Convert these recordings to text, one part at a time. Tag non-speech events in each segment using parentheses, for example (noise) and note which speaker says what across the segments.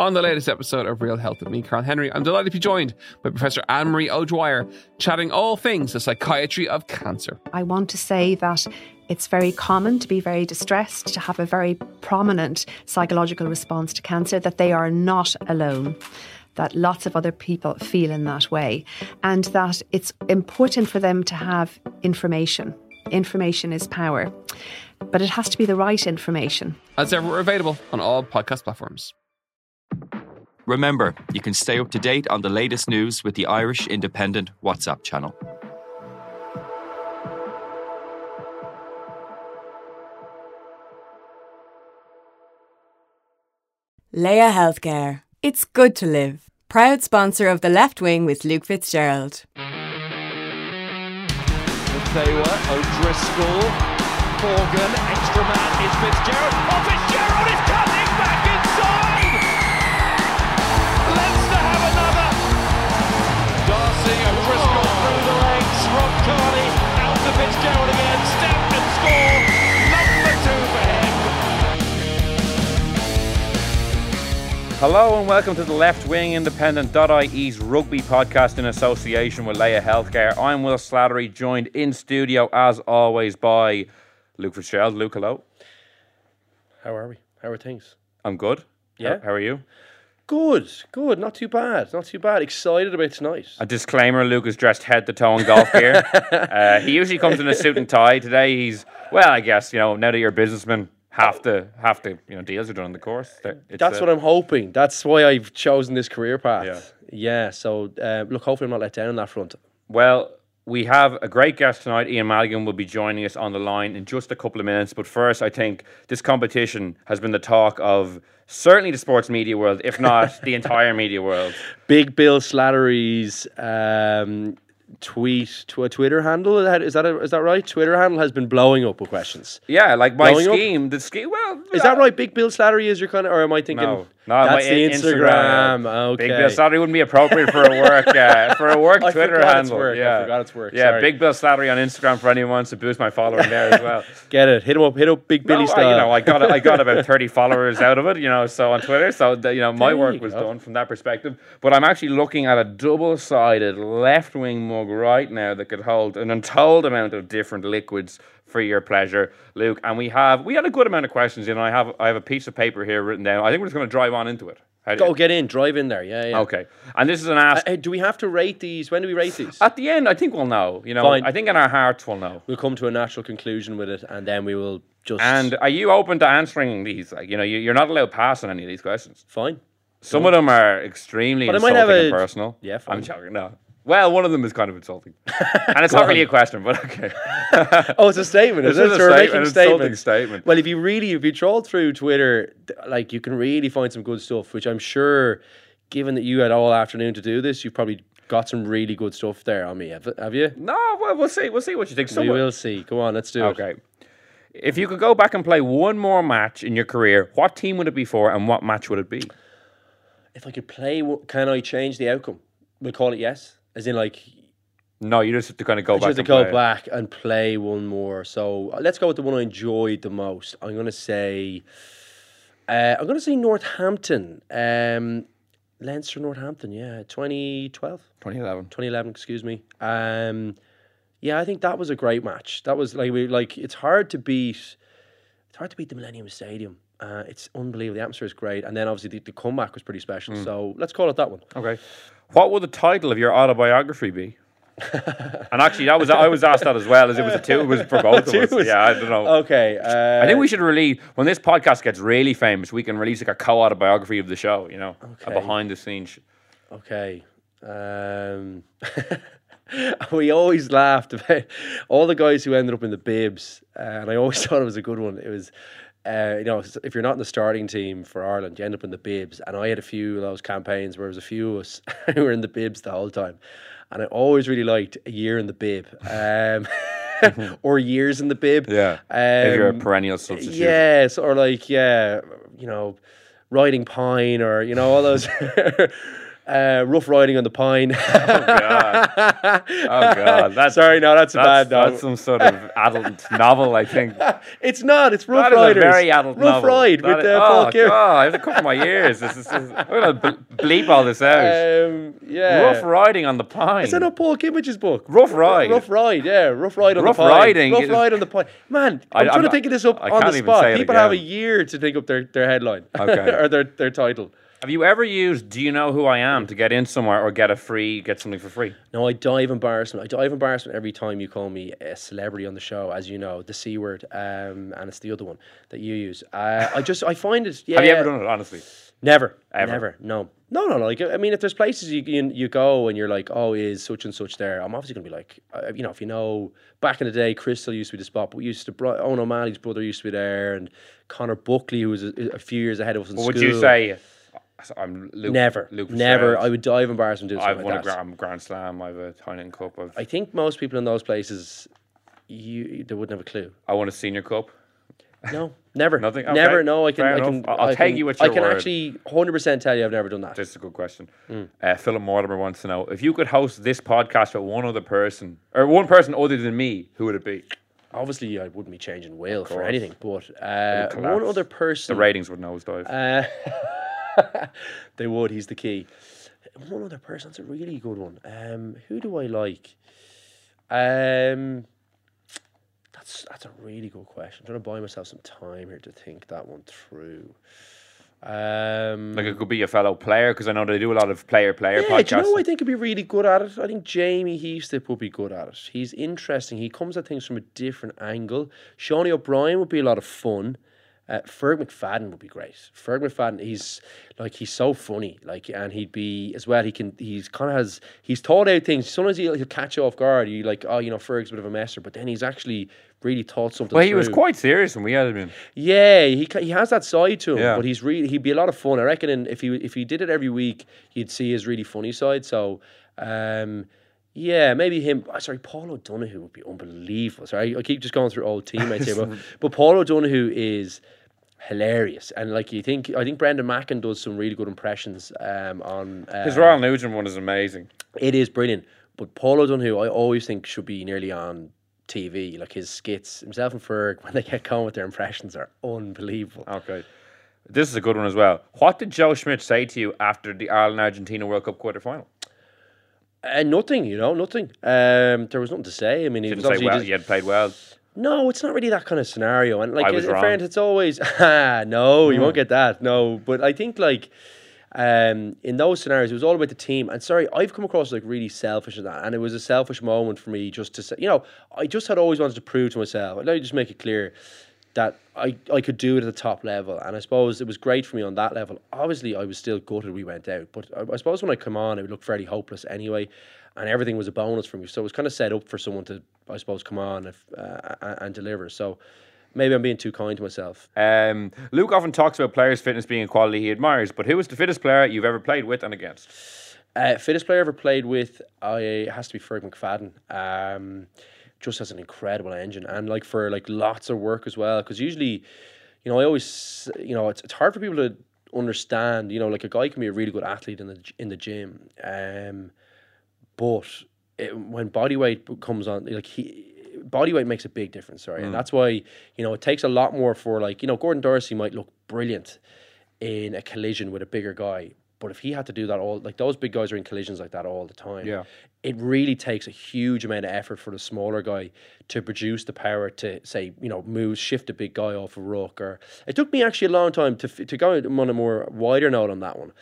Speaker 1: On the latest episode of Real Health with me, Carl Henry, I'm delighted to be joined by Professor Anne Marie O'Dwyer, chatting all things the psychiatry of cancer.
Speaker 2: I want to say that it's very common to be very distressed, to have a very prominent psychological response to cancer, that they are not alone that lots of other people feel in that way, and that it's important for them to have information. Information is power, but it has to be the right information.
Speaker 1: As ever, we're available on all podcast platforms.
Speaker 3: Remember, you can stay up to date on the latest news with the Irish Independent WhatsApp channel.
Speaker 4: Laya Healthcare. It's good to live. Proud sponsor of The Left Wing with Luke Fitzgerald.
Speaker 5: They were O'Driscoll, Morgan, extra man is Fitzgerald. Oh, Fitzgerald Fitzgerald again, step and score! Number two for him!
Speaker 6: Hello and welcome to the Left Wing Independent.ie's rugby podcast in association with Laya Healthcare. I'm Will Slattery, joined in studio as always by Luke Fitzgerald. Luke, hello.
Speaker 7: How are we? How are things?
Speaker 6: I'm good.
Speaker 7: Yeah?
Speaker 6: How, how are you?
Speaker 7: Good, good. Not too bad. Not too bad. Excited about tonight.
Speaker 6: A disclaimer: Luke is dressed head to toe in golf gear. (laughs) uh, he usually comes in a suit and tie. Today he's well, I guess you know now that you're a businessman, half the half the you know deals are done on the course. It's,
Speaker 7: That's
Speaker 6: uh,
Speaker 7: what I'm hoping. That's why I've chosen this career path.
Speaker 6: Yeah.
Speaker 7: Yeah. So uh, look, hopefully I'm not let down on that front.
Speaker 6: Well, we have a great guest tonight. Ian Madigan will be joining us on the line in just a couple of minutes. But first, I think this competition has been the talk of certainly the sports media world, if not (laughs) the entire media world.
Speaker 7: Big Bill Slattery's um, tweet to a Twitter handle. Is that- Is that a, is that right? Twitter handle has been blowing up with questions.
Speaker 6: Yeah, like my
Speaker 7: Blowing up?
Speaker 6: scheme, the scheme. Well,
Speaker 7: Is that right? Big Bill Slattery is your kind of, or am I thinking?
Speaker 6: No, no,
Speaker 7: that's the
Speaker 6: in-
Speaker 7: Instagram. Okay.
Speaker 6: Big Bill Slattery wouldn't be appropriate for a work uh, (laughs) for a work
Speaker 7: I
Speaker 6: Twitter handle.
Speaker 7: work, I
Speaker 6: Yeah,
Speaker 7: forgot it's work,
Speaker 6: Yeah,
Speaker 7: sorry.
Speaker 6: Big Bill Slattery on Instagram for anyone who wants to boost my following there as well. (laughs)
Speaker 7: Get it? Hit him up. Hit up Big Billy
Speaker 6: No, I, you know, I got I got about thirty followers out of it, you know, so on Twitter. So that, you know, my
Speaker 7: There
Speaker 6: work was
Speaker 7: go.
Speaker 6: done from that perspective. But I'm actually looking at a double-sided left-wing mug right now that could hold an untold amount of different liquids for your pleasure, Luke. And we have we had a good amount of questions. You know, I have I have a piece of paper here written down. I think we're just going to drive on into it.
Speaker 7: Go
Speaker 6: you-
Speaker 7: get in. Drive in there. Yeah. yeah.
Speaker 6: Okay, and this is an ask.
Speaker 7: Uh, do we have to rate these? When do we rate these?
Speaker 6: At the end, I think we'll know. You know,
Speaker 7: Fine.
Speaker 6: I think in our hearts we'll know.
Speaker 7: We'll come to a natural conclusion with it, and then we will just.
Speaker 6: And are you open to answering these? Like, you know, you- you're not allowed to pass on any of these questions.
Speaker 7: fine.
Speaker 6: Some of them are extremely
Speaker 7: But I
Speaker 6: insulting
Speaker 7: might have
Speaker 6: and
Speaker 7: a-
Speaker 6: personal.
Speaker 7: Yeah,
Speaker 6: I'm
Speaker 7: fine.
Speaker 6: joking. No. Well, one of them is kind of insulting, (laughs) and it's not really a question, but okay. (laughs)
Speaker 7: Oh, it's a statement.
Speaker 6: This
Speaker 7: Is it?
Speaker 6: a
Speaker 7: we're
Speaker 6: statement,
Speaker 7: making statements.
Speaker 6: statement.
Speaker 7: Well, if you really, if you troll through Twitter, like you can really find some good stuff. Which I'm sure, given that you had all afternoon to do this, you've probably got some really good stuff there on me. Have, have you?
Speaker 6: No, well, we'll see. We'll see what you think.
Speaker 7: we
Speaker 6: uh,
Speaker 7: will see. Go on, let's do it.
Speaker 6: Okay. If you could go back and play one more match in your career, what team would it be for, and what match would it be?
Speaker 7: If I could play, can I change the outcome? We'll call it yes. As in, like,
Speaker 6: No, you just have to kind of go
Speaker 7: I
Speaker 6: back.
Speaker 7: just to
Speaker 6: and
Speaker 7: go
Speaker 6: play.
Speaker 7: back and play one more. So uh, let's go with the one I enjoyed the most. I'm going to say, uh, I'm going to say Northampton. Um, Leinster, Northampton, yeah, 2012,
Speaker 6: 2011.
Speaker 7: 2011, excuse me. Um, yeah, I think that was a great match. That was like, we, like it's hard to beat, it's hard to beat the Millennium Stadium. Uh, it's unbelievable. The atmosphere is great. And then obviously the, the comeback was pretty special.
Speaker 6: Hmm.
Speaker 7: So let's call it that one.
Speaker 6: Okay. What would the title of your autobiography be? (laughs) and actually, that was I was asked that as well, as it was a two. It was for (laughs) both of us. Yeah, I don't know.
Speaker 7: Okay. Uh,
Speaker 6: I think we should release when this podcast gets really famous. We can release like a co-autobiography of the show. You know, a behind the scenes.
Speaker 7: Okay. Um, (laughs) we always laughed about all the guys who ended up in the bibs, uh, and I always thought it was a good one. It was, uh, you know, if you're not in the starting team for Ireland, you end up in the bibs. And I had a few of those campaigns where there was a few of us (laughs) who were in the bibs the whole time, and I always really liked a year in the bib, um, (laughs) (laughs) or years in the bib.
Speaker 6: Yeah, if you're a
Speaker 7: Um,
Speaker 6: perennial substitute.
Speaker 7: Yes, or like yeah, you know, riding pine, or you know all those. Uh, rough riding on the pine. (laughs)
Speaker 6: Oh god. Oh God, (laughs) that's
Speaker 7: Sorry, no, that's a
Speaker 6: that's,
Speaker 7: bad no.
Speaker 6: that's some sort of adult novel, I think. (laughs)
Speaker 7: It's not. It's Rough Riders.
Speaker 6: That is a
Speaker 7: Riders.
Speaker 6: very adult
Speaker 7: Rough
Speaker 6: novel.
Speaker 7: Ride
Speaker 6: That
Speaker 7: with
Speaker 6: is-
Speaker 7: uh,
Speaker 6: oh,
Speaker 7: Paul
Speaker 6: God, I have to cover my ears. This is, this is, I'm gonna bleep all this out.
Speaker 7: Um, yeah.
Speaker 6: Rough riding on the pine.
Speaker 7: Is that not Paul Kimmage's book?
Speaker 6: Rough Ride.
Speaker 7: Rough Ride, yeah. Rough Ride on
Speaker 6: Rough
Speaker 7: the Pine.
Speaker 6: Rough Riding
Speaker 7: Rough Ride on the Pine. Man,
Speaker 6: I-
Speaker 7: I'm
Speaker 6: I'm
Speaker 7: trying to think of this up on the spot. People have a year to think up their, their headline
Speaker 6: Okay.
Speaker 7: or their, their title.
Speaker 6: Have you ever used "Do you know who I am" to get in somewhere or get a free, get something for free?
Speaker 7: No, I dive embarrassment. I dive embarrassment every time you call me a celebrity on the show, as you know, the C word, um, and it's the other one that you use. Uh, I just, I find it. Yeah,
Speaker 6: Have you ever done it? Honestly,
Speaker 7: Never,
Speaker 6: Ever?
Speaker 7: never. No, no, no. no. Like, I mean, if there's places you you, you go and you're like, oh, is such and such there? I'm obviously gonna be like, uh, you know, if you know, back in the day, Krystle used to be the spot, but we used to. Bro- Owen O'Malley's brother used to be there, and Connor Buckley, who was a, a few years ahead of us in
Speaker 6: what
Speaker 7: school.
Speaker 6: would you say? I'm Luke,
Speaker 7: Never,
Speaker 6: Luke
Speaker 7: never. I would dive embarrassment doing
Speaker 6: I've won a grand, grand slam. I've a Heineken Cup. I've,
Speaker 7: I think most people in those places, you they wouldn't have a clue.
Speaker 6: I won a senior cup.
Speaker 7: No, never, (laughs)
Speaker 6: Nothing?
Speaker 7: never. No, I can.
Speaker 6: fair
Speaker 7: I can.
Speaker 6: I'll- I'll
Speaker 7: I
Speaker 6: take
Speaker 7: can-
Speaker 6: you at
Speaker 7: I can
Speaker 6: word.
Speaker 7: actually hundred percent tell you I've never done that.
Speaker 6: This is a good question.
Speaker 7: Hmm.
Speaker 6: Uh, Philip Mortimer wants to know if you could host this podcast with one other person or one person other than me, who would it be?
Speaker 7: Obviously, I wouldn't be changing will for anything, but uh, one other person.
Speaker 6: The ratings would nosedive.
Speaker 7: Uh, (laughs) (laughs) they would. He's the key. One other person. That's a really good one. Um, who do I like? Um, that's that's a really good question. I'm trying to buy myself some time here to think that one through. Um,
Speaker 6: like it could be a fellow player because I know they do a lot of player-player
Speaker 7: yeah,
Speaker 6: podcasts.
Speaker 7: do you know who I think would be really good at it? I think Jamie Heaslip would be good at it. He's interesting. He comes at things from a different angle. Seánie O'Brien would be a lot of fun. Uh, Ferg McFadden would be great. Ferg McFadden, he's like he's so funny, like, and he'd be as well. He can, he's kind of has, he's thought out things. Sometimes he'll, he'll catch you off guard. You like, oh, you know, Ferg's a bit of a messer, but then he's actually really thought something.
Speaker 6: well, he was quite serious when we had him in.
Speaker 7: Yeah, he he has that side to him,
Speaker 6: Yeah.
Speaker 7: but he's really he'd be a lot of fun. I reckon and if he if he did it every week, you'd see his really funny side. So, um, yeah, maybe him. oh, sorry, Paul O'Donohoe would be unbelievable. Sorry, I keep just going through old (laughs) teammates here, but but Paul O'Donohoe is hilarious, and like you think, I think Brendan Macken does some really good impressions um, on uh,
Speaker 6: His Ryle Nugent one is amazing.
Speaker 7: It is brilliant, but Paul O'Donohoe, I always think should be nearly on TV. Like his skits, himself and Ferg, (laughs) when they get going with their impressions, are unbelievable.
Speaker 6: Okay. This is a good one as well. What did Joe Schmidt say to you after the Ireland Argentina World Cup quarter final?
Speaker 7: And nothing, you know, nothing. Um, there was nothing to say. I mean, he
Speaker 6: Didn't
Speaker 7: was
Speaker 6: say well.
Speaker 7: just-
Speaker 6: You had played well.
Speaker 7: No, it's not really that kind of scenario. And like,
Speaker 6: I was
Speaker 7: in
Speaker 6: wrong.
Speaker 7: fairness, it's always (laughs) ah, no, you won't get that. No, but I think like um, in those scenarios, it was all about the team. And sorry, I've come across like really selfish in that, and it was a selfish moment for me just to say, you know, I just had always wanted to prove to myself. Let me just make it clear that I, I could do it at the top level. And I suppose it was great for me on that level. Obviously, I was still gutted we went out. But I, I suppose when I come on, it would look fairly hopeless anyway. And everything was a bonus for me. So it was kind of set up for someone to, I suppose, come on if, uh, and, and deliver. So maybe I'm being too kind to myself.
Speaker 6: Um, Luke often talks about players' fitness being a quality he admires, but who is the fittest player you've ever played with and against?
Speaker 7: Uh, fittest player I ever played with, I it has to be Ferg McFadden. Um, just has an incredible engine and like for like lots of work as well. Because usually, you know, I always, you know, it's, it's hard for people to understand. You know, like a guy can be a really good athlete in the in the gym, um, but it, when body weight comes on, like he. Body weight makes a big difference, sorry, and mm. that's why you know it takes a lot more for like you know Gordon D'Arcy might look brilliant in a collision with a bigger guy, but if he had to do that all like those big guys are in collisions like that all the time.
Speaker 6: Yeah.
Speaker 7: It really takes a huge amount of effort for the smaller guy to produce the power to say, you know, move, shift a big guy off a ruck. Or it took me actually a long time to to go on a more wider note on that one.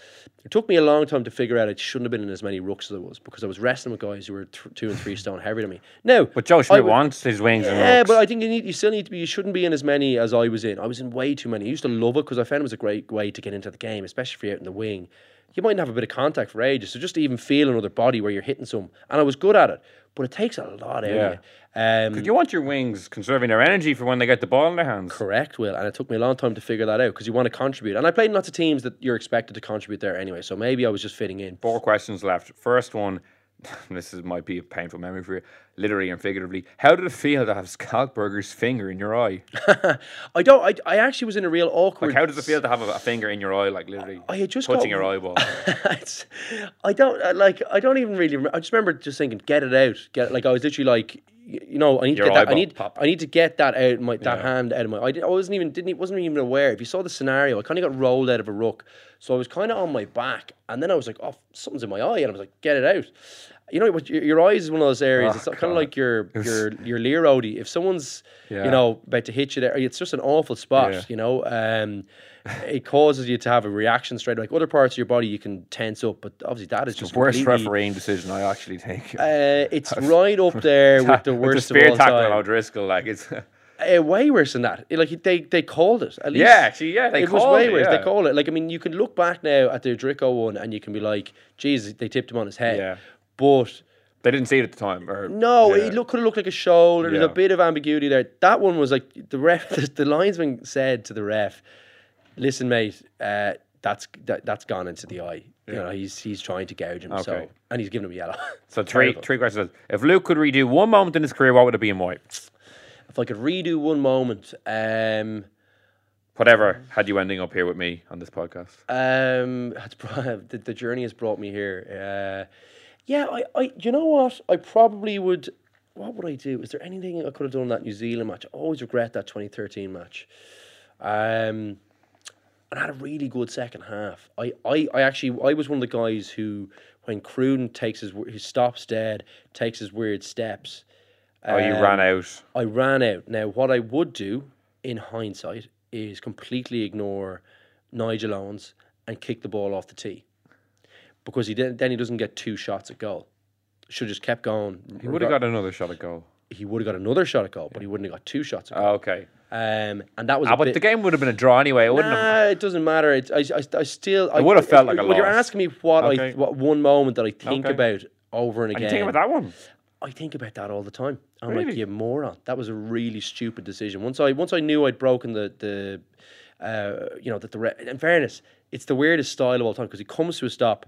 Speaker 7: It took me a long time to figure out I shouldn't have been in as many rucks as I was because I was wrestling with guys who were th- two and three (laughs) stone heavier than me. Now,
Speaker 6: But Joe Schmidt wants his wings and
Speaker 7: yeah, but I think you need you still need to be. You shouldn't be in as many as I was in. I was in way too many. I used to love it because I found it was a great way to get into the game, especially if you're out in the wing. You might have a bit of contact for ages, so just to even feel another body where you're hitting some, and I was good at it. But it takes a lot out
Speaker 6: Yeah.
Speaker 7: of you. Um,
Speaker 6: you want your wings conserving their energy for when they get the ball in their hands.
Speaker 7: Correct, Will. And it took me a long time to figure that out because you want to contribute. And I played in lots of teams that you're expected to contribute there anyway. So maybe I was just fitting in.
Speaker 6: Four questions left. First one (laughs) this is might be a painful memory for you, literally and figuratively. How did it feel to have Schalk Burger's finger in your eye? (laughs)
Speaker 7: I don't. I, I actually was in a real awkward.
Speaker 6: Like, how does it feel to have a, a finger in your eye, like literally
Speaker 7: I had just
Speaker 6: touching
Speaker 7: got-
Speaker 6: your eyeball? (laughs)
Speaker 7: I don't uh, like. I don't even really. Remember, I just remember just thinking, "Get it out." Get like I was literally like, you know, I need
Speaker 6: Your
Speaker 7: to get that. I need.
Speaker 6: popped.
Speaker 7: I need to get that out. My that
Speaker 6: Yeah.
Speaker 7: hand out of my. I, didn't, I wasn't even didn't wasn't even aware. If you saw the scenario, I kind of got rolled out of a ruck, so I was kind of on my back, and then I was like, "Oh, something's in my eye," and I was like, "Get it out." You know? Your, your eyes is one of those areas.
Speaker 6: Oh,
Speaker 7: it's kind
Speaker 6: God.
Speaker 7: of like your your your Lear Odie. If someone's
Speaker 6: Yeah.
Speaker 7: you know about to hit you there, it's just an awful spot.
Speaker 6: Yeah.
Speaker 7: You know, um, it causes you to have a reaction straight. Like other parts of your body, you can tense up, but obviously that is just
Speaker 6: the worst refereeing decision I actually take.
Speaker 7: Uh, it's (laughs) right up there with the
Speaker 6: With
Speaker 7: worst
Speaker 6: spear
Speaker 7: of all
Speaker 6: tackle on
Speaker 7: time.
Speaker 6: O'Driscoll, like it's (laughs)
Speaker 7: Uh, way worse than that. Like they they called it. At least,
Speaker 6: yeah, actually, yeah, they
Speaker 7: it was way
Speaker 6: it,
Speaker 7: worse.
Speaker 6: yeah.
Speaker 7: They call it. Like I mean, you can look back now at the Drico one, and you can be like, "Jesus, they tipped him on his head."
Speaker 6: Yeah.
Speaker 7: But
Speaker 6: They didn't see it at the time. Or,
Speaker 7: no,
Speaker 6: yeah.
Speaker 7: it look, could have looked like a shoulder. There's
Speaker 6: Yeah.
Speaker 7: a bit of ambiguity there. That one was like the ref. The, (laughs) the linesman said to the ref, "Listen, mate, uh, that's that, that's gone into the eye. You know, he's he's trying to gouge him. So and he's giving him a yellow. (laughs)
Speaker 6: So three three questions. If Luke could redo one moment in his career, what would it be and why?
Speaker 7: If I could redo one moment, um,
Speaker 6: Whatever had you ending up here with me on this podcast.
Speaker 7: Um, (laughs) the, the journey has brought me here. Uh, yeah, I, I, you know what? I probably would. What would I do? Is there anything I could have done in that New Zealand match? I always regret that 2013 match. Um, and I had a really good second half. I, I, I actually, I was one of the guys who, when Cruden takes his, he stops dead, takes his weird steps.
Speaker 6: Oh, you
Speaker 7: um,
Speaker 6: ran out.
Speaker 7: I ran out. Now, what I would do in hindsight is completely ignore Nigel Owens and kick the ball off the tee because he didn't, then he doesn't get two shots at goal. Should have just kept going.
Speaker 6: He would have got another shot at goal.
Speaker 7: He would have got another shot at goal, but he wouldn't have got two shots at goal.
Speaker 6: Oh, okay.
Speaker 7: Um, and that was
Speaker 6: Ah, but
Speaker 7: bit,
Speaker 6: the game would have been a draw anyway. It wouldn't have.
Speaker 7: Nah, it doesn't matter. It, I, I, I still. I
Speaker 6: would have felt like a
Speaker 7: When you're asking me what I, what one moment that I think
Speaker 6: Okay.
Speaker 7: about over and
Speaker 6: And
Speaker 7: again.
Speaker 6: you think about that one?
Speaker 7: I think about that all the time. I'm like, you moron. That was a really stupid decision. Once I once I knew I'd broken the the, uh, you know that the re- in fairness, it's the weirdest style of all time because he comes to a stop,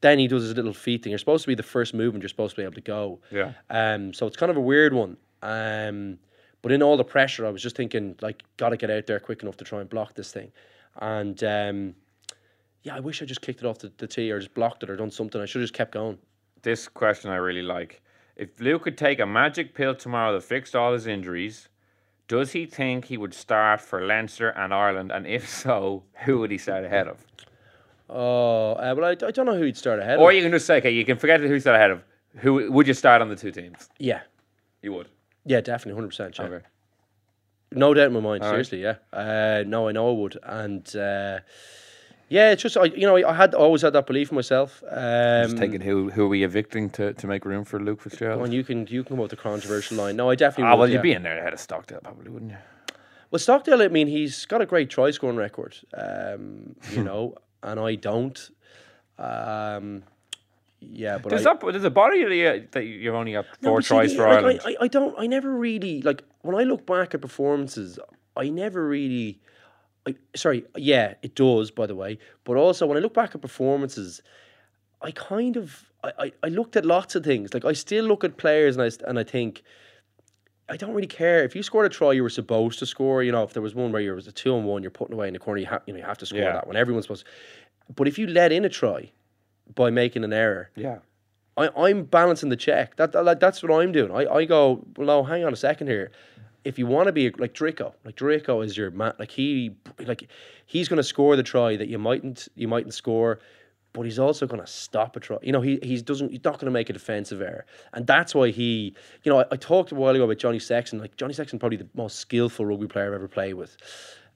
Speaker 7: then he does his little feet thing. You're supposed to be the first movement. You're supposed to be able to go.
Speaker 6: Yeah.
Speaker 7: Um. So it's kind of a weird one. Um. But in all the pressure, I was just thinking like, gotta get out there quick enough to try and block this thing, and um. Yeah, I wish I just kicked it off the, the tee or just blocked it or done something. I should have just kept going.
Speaker 6: This question I really like. If Luke could take a magic pill tomorrow that fixed all his injuries, does he think he would start for Leinster and Ireland? And if so, who would he start ahead of?
Speaker 7: Oh, uh, well, I, I don't know who he'd start ahead of.
Speaker 6: Or
Speaker 7: of.
Speaker 6: you can just say, okay, you can forget who started ahead of. Who would you start on the two teams?
Speaker 7: Yeah,
Speaker 6: You would.
Speaker 7: yeah, definitely, hundred percent. Yeah.
Speaker 6: Okay.
Speaker 7: No doubt in my mind.
Speaker 6: All right.
Speaker 7: seriously, yeah. Uh, no, I know I would, and uh, yeah, it's just I, you know, I had always had that belief in myself. Um,
Speaker 6: Just taking who who are we evicting to, to make room for Luke Fitzgerald?
Speaker 7: and you can you can come up with the controversial line. No, I definitely.
Speaker 6: Ah,
Speaker 7: would,
Speaker 6: well,
Speaker 7: yeah.
Speaker 6: you'd be in there ahead of Stockdale, probably, wouldn't you?
Speaker 7: Well, Stockdale, I mean, he's got a great try scoring record, um, you (laughs) know, and I don't. Um, yeah, but
Speaker 6: There's,
Speaker 7: I,
Speaker 6: up, there's a body that you, that you've only got four
Speaker 7: see,
Speaker 6: tries for
Speaker 7: like,
Speaker 6: Ireland.
Speaker 7: I, I, I don't. I never really like when I look back at performances. I never really. I, sorry, yeah, it does. By the way, but also when I look back at performances, I kind of I, I, I looked at lots of things. Like I still look at players and I and I think. I don't really care if you scored a try you were supposed to score. You know, if there was one where you was a two and one, you're putting away in the corner. You have you know you have to score
Speaker 6: Yeah.
Speaker 7: that one. Everyone's supposed. To. But if you let in a try by making an error,
Speaker 6: yeah.
Speaker 7: I, I'm balancing the check. That, that that's what I'm doing. I, I go, well, no, hang on a second here. If you want to be like Drico, like Drico is your man, like he, like he's going to score the try that you mightn't, you mightn't score, but he's also going to stop a try. You know, he he doesn't, he's not going to make a defensive error, and that's why he, you know, I, I talked a while ago about Johnny Sexton. Like Johnny Sexton, probably the most skillful rugby player I've ever played with.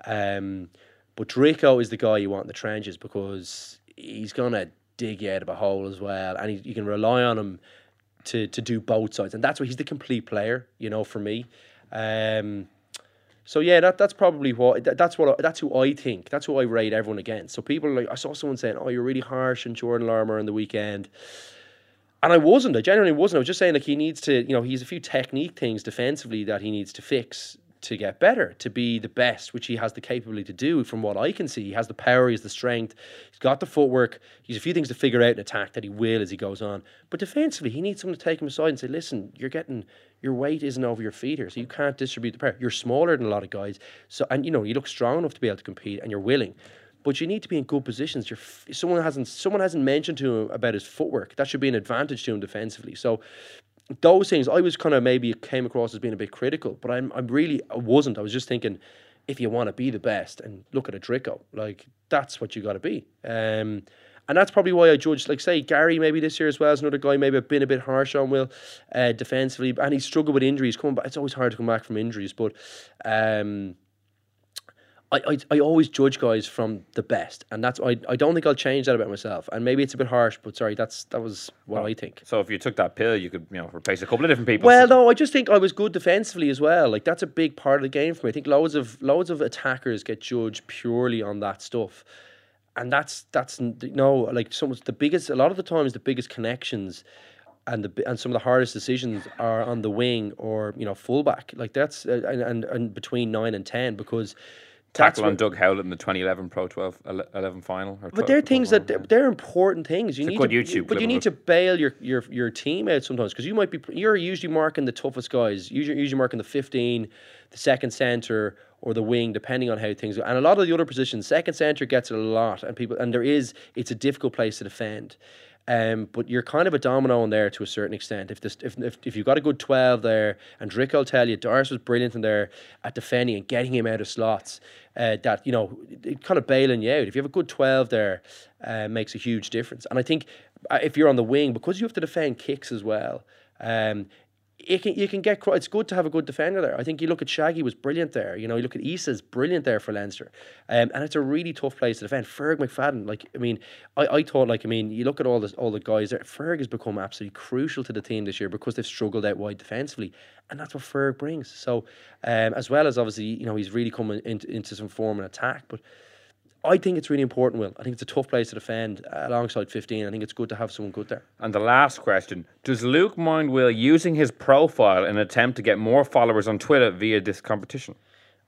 Speaker 7: Um, but Drico is the guy you want in the trenches because he's gonna dig you out of a hole as well, and he, you can rely on him to to do both sides, and that's why he's the complete player. You know, for me. Um, so yeah, that that's probably what that, that's what that's who I think. That's who I rate everyone against. So people like I saw someone saying, "Oh, you're really harsh on Jordan Larmour on the weekend." And I wasn't. I genuinely wasn't. I was just saying like he needs to, you know, he's a few technique things defensively that he needs to fix to get better, to be the best, which he has the capability to do. From what I can see, he has the power, he has the strength, he's got the footwork. He's a few things to figure out in attack that he will as he goes on. But defensively, he needs someone to take him aside and say, "Listen, you're getting your weight isn't over your feet here, so you can't distribute the power. You're smaller than a lot of guys, so and you know you look strong enough to be able to compete, and you're willing." But you need to be in good positions. You're, someone hasn't someone hasn't mentioned to him about his footwork. That should be an advantage to him defensively. So those things I was kind of maybe came across as being a bit critical, but I'm I'm really I wasn't. I was just thinking if you want to be the best and look at a Drico, like that's what you got to be. Um, and that's probably why I judged, like say Gary maybe this year as well as another guy maybe I've been a bit harsh on Will uh, defensively, and he struggled with injuries. Coming back, it's always hard to come back from injuries, but um, I, I, I always judge guys from the best, and that's I, I don't think I'll change that about myself. And maybe it's a bit harsh, but sorry, that's that was what I think.
Speaker 6: So if you took that pill, you could you know replace a couple of different people.
Speaker 7: Well, no, I just think I was good defensively as well. Like that's a big part of the game for me. I think loads of loads of attackers get judged purely on that stuff, and that's that's no like some of the biggest. A lot of the times, the biggest connections. And the and some of the hardest decisions are on the wing or you know fullback like that's uh, and, and and between nine and ten because
Speaker 6: tackle on Doug Howlett in the 2011 Pro 12 11 final. or
Speaker 7: But
Speaker 6: 12
Speaker 7: they're things that they're, they're important things. You
Speaker 6: It's
Speaker 7: need
Speaker 6: good
Speaker 7: to,
Speaker 6: YouTube
Speaker 7: but you need to bail your your your team out sometimes because you might be you're usually marking the toughest guys. Usually usually marking the 15, the second center or the wing, depending on how things go. And a lot of the other positions, second center gets it a lot, and people and there is it's a difficult place to defend. Um, but you're kind of a domino in there to a certain extent. If this, if, if, if you've got a good 12 there, and Drick will tell you, Doris was brilliant in there at defending and getting him out of slots, uh, that, you know, kind of bailing you out. If you have a good 12 there, uh, makes a huge difference. And I think uh, if you're on the wing, because you have to defend kicks as well, um, you can you can get it's good to have a good defender there. I think you look at Shaggy was brilliant there. You know, you look at Isa's brilliant there for Leinster, um, and it's a really tough place to defend. Ferg McFadden, like I mean, I, I thought like I mean, you look at all this all the guys there. Ferg has become absolutely crucial to the team this year because they've struggled out wide defensively, and that's what Ferg brings. So, um, as well as obviously you know he's really coming into, into some form and attack, but. I think it's really important, Will. I think it's a tough place to defend uh, alongside 15. I think it's good to have someone good there.
Speaker 6: And the last question Does Luke mind Will using his profile in an attempt to get more followers on Twitter via this competition?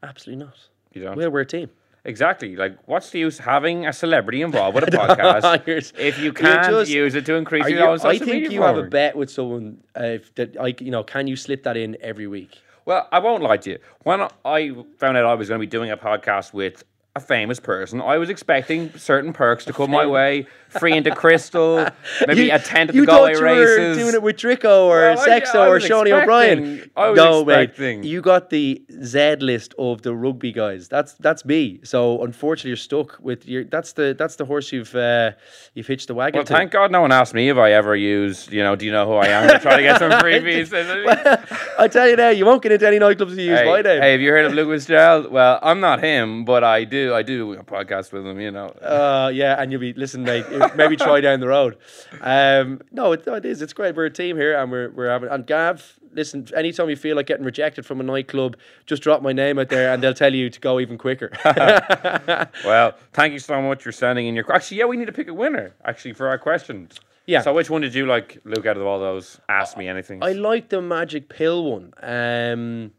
Speaker 7: Absolutely not.
Speaker 6: You don't?
Speaker 7: Well, we're a team.
Speaker 6: Exactly. Like, what's the use having a celebrity involved with a (laughs) podcast (laughs) if you can't
Speaker 7: just-
Speaker 6: use it to increase your
Speaker 7: you-
Speaker 6: own
Speaker 7: I think you have a bet with someone uh, if that like you know can you slip that in every week?
Speaker 6: Well, I won't lie to you. When I found out I was going to be doing a podcast with a famous person, I was expecting certain perks to come my way. Free into Krystle, (laughs) maybe
Speaker 7: you,
Speaker 6: a tent at the Galway
Speaker 7: you
Speaker 6: races.
Speaker 7: doing it with Drico or
Speaker 6: Well, I- I
Speaker 7: or Seánie O'Brien.
Speaker 6: I was
Speaker 7: no,
Speaker 6: expecting.
Speaker 7: mate, you got the Z list of the rugby guys. That's that's me. So unfortunately, you're stuck with your. That's the that's the horse you've uh, you've hitched the wagon
Speaker 6: Well,
Speaker 7: to.
Speaker 6: thank God no one asked me if I ever used, you know, do you know who I am to try to get some (laughs) freebies. (laughs)
Speaker 7: I tell you now, you won't get into any nightclubs if you use
Speaker 6: hey,
Speaker 7: my name.
Speaker 6: hey, have you heard of Luke Fitzgerald? Well, I'm not him, but I do. I do a podcast with them, You know.
Speaker 7: Uh, yeah, and you'll be listen, mate. Maybe try down the road. Um, no, it, it is. It's great. We're a team here, and we're we're having. And Gav, listen. Anytime you feel like getting rejected from a nightclub, just drop my name out there, and they'll tell you to go even quicker. (laughs) (laughs)
Speaker 6: Well, thank you so much for sending in your. Actually, yeah, we need to pick a winner. Actually, for our questions.
Speaker 7: Yeah.
Speaker 6: So, which one did you like, Luke? Out of all those, ask me anything.
Speaker 7: I like the magic pill one. Um,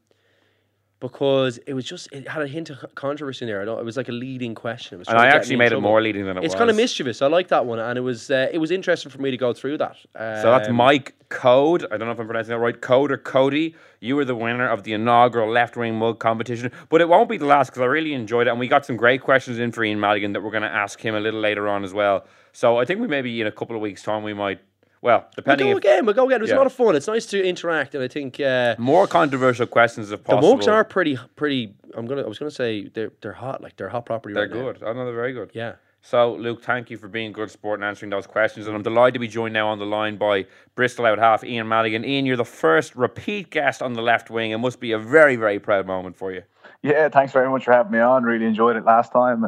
Speaker 7: because it was just it had a hint of controversy in there. I don't, it was like a leading question.
Speaker 6: And I actually made it more leading than it
Speaker 7: It's
Speaker 6: was.
Speaker 7: It's kind of mischievous. I like that one, and it was uh, it was interesting for me to go through that.
Speaker 6: So that's
Speaker 7: Um,
Speaker 6: Mike Code. I don't know if I'm pronouncing that right. Code or Cody. You were the winner of the inaugural left wing mug competition, but it won't be the last because I really enjoyed it, and we got some great questions in for Ian Madigan that we're going to ask him a little later on as well. So I think we maybe in a couple of weeks' time we might. Well,
Speaker 7: We'll go
Speaker 6: if
Speaker 7: again. We'll go again. It was
Speaker 6: Yeah.
Speaker 7: a lot of fun. It's nice to interact, and I think uh,
Speaker 6: more controversial questions if possible.
Speaker 7: the
Speaker 6: possible.
Speaker 7: mugs are pretty pretty. I'm gonna. I was gonna say they're they're hot. Like they're hot property.
Speaker 6: They're
Speaker 7: right now.
Speaker 6: good. I know they're very good.
Speaker 7: Yeah.
Speaker 6: So, Luke, thank you for being good sport and answering those questions. And I'm delighted to be joined now on the line by Bristol out half Ian Madigan. Ian, you're the first repeat guest on the left wing. It must be a very, very proud moment for you.
Speaker 8: Yeah, thanks very much for having me on. Really enjoyed it last time.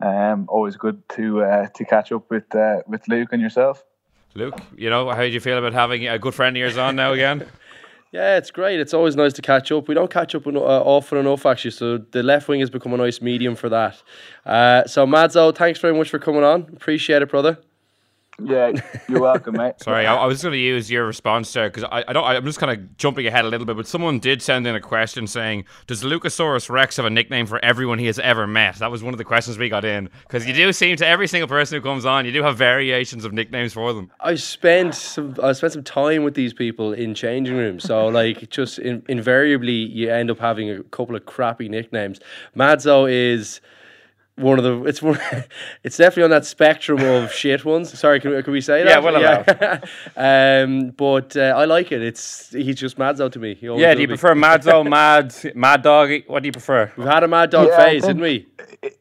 Speaker 8: Um, always good to uh, to catch up with uh, with Luke and yourself.
Speaker 6: Luke, you know, how do you feel about having a good friend of yours on now again? (laughs)
Speaker 7: Yeah, it's great. It's always nice to catch up. We don't catch up uh, often enough, actually. So the left wing has become a nice medium for that. Uh, so Madzo, thanks very much for coming on. Appreciate it, brother.
Speaker 8: Yeah, you're welcome, mate.
Speaker 6: Sorry, I, I was going to use your response there because I, I don't. I'm just kind of jumping ahead a little bit, but someone did send in a question saying, "Does Lucasaurus Rex have a nickname for everyone he has ever met?" That was one of the questions we got in because you do seem to every single person who comes on, you do have variations of nicknames for them.
Speaker 7: I spent some I spent some time with these people in changing rooms, so like just in, invariably you end up having a couple of crappy nicknames. Madzo is one of the it's one (laughs) it's definitely on that spectrum of (laughs) shit ones. Sorry, can, we- can we say that?
Speaker 6: Yeah,
Speaker 7: that?
Speaker 6: well (laughs)
Speaker 7: um, but uh, I like it. It's he's just Madzo to me. He always
Speaker 6: Yeah, do you
Speaker 7: be.
Speaker 6: prefer Madzo, Mad, Mad Dog? What do you prefer?
Speaker 7: We've had a Mad Dog
Speaker 8: Yeah,
Speaker 7: phase, didn't we?
Speaker 8: it-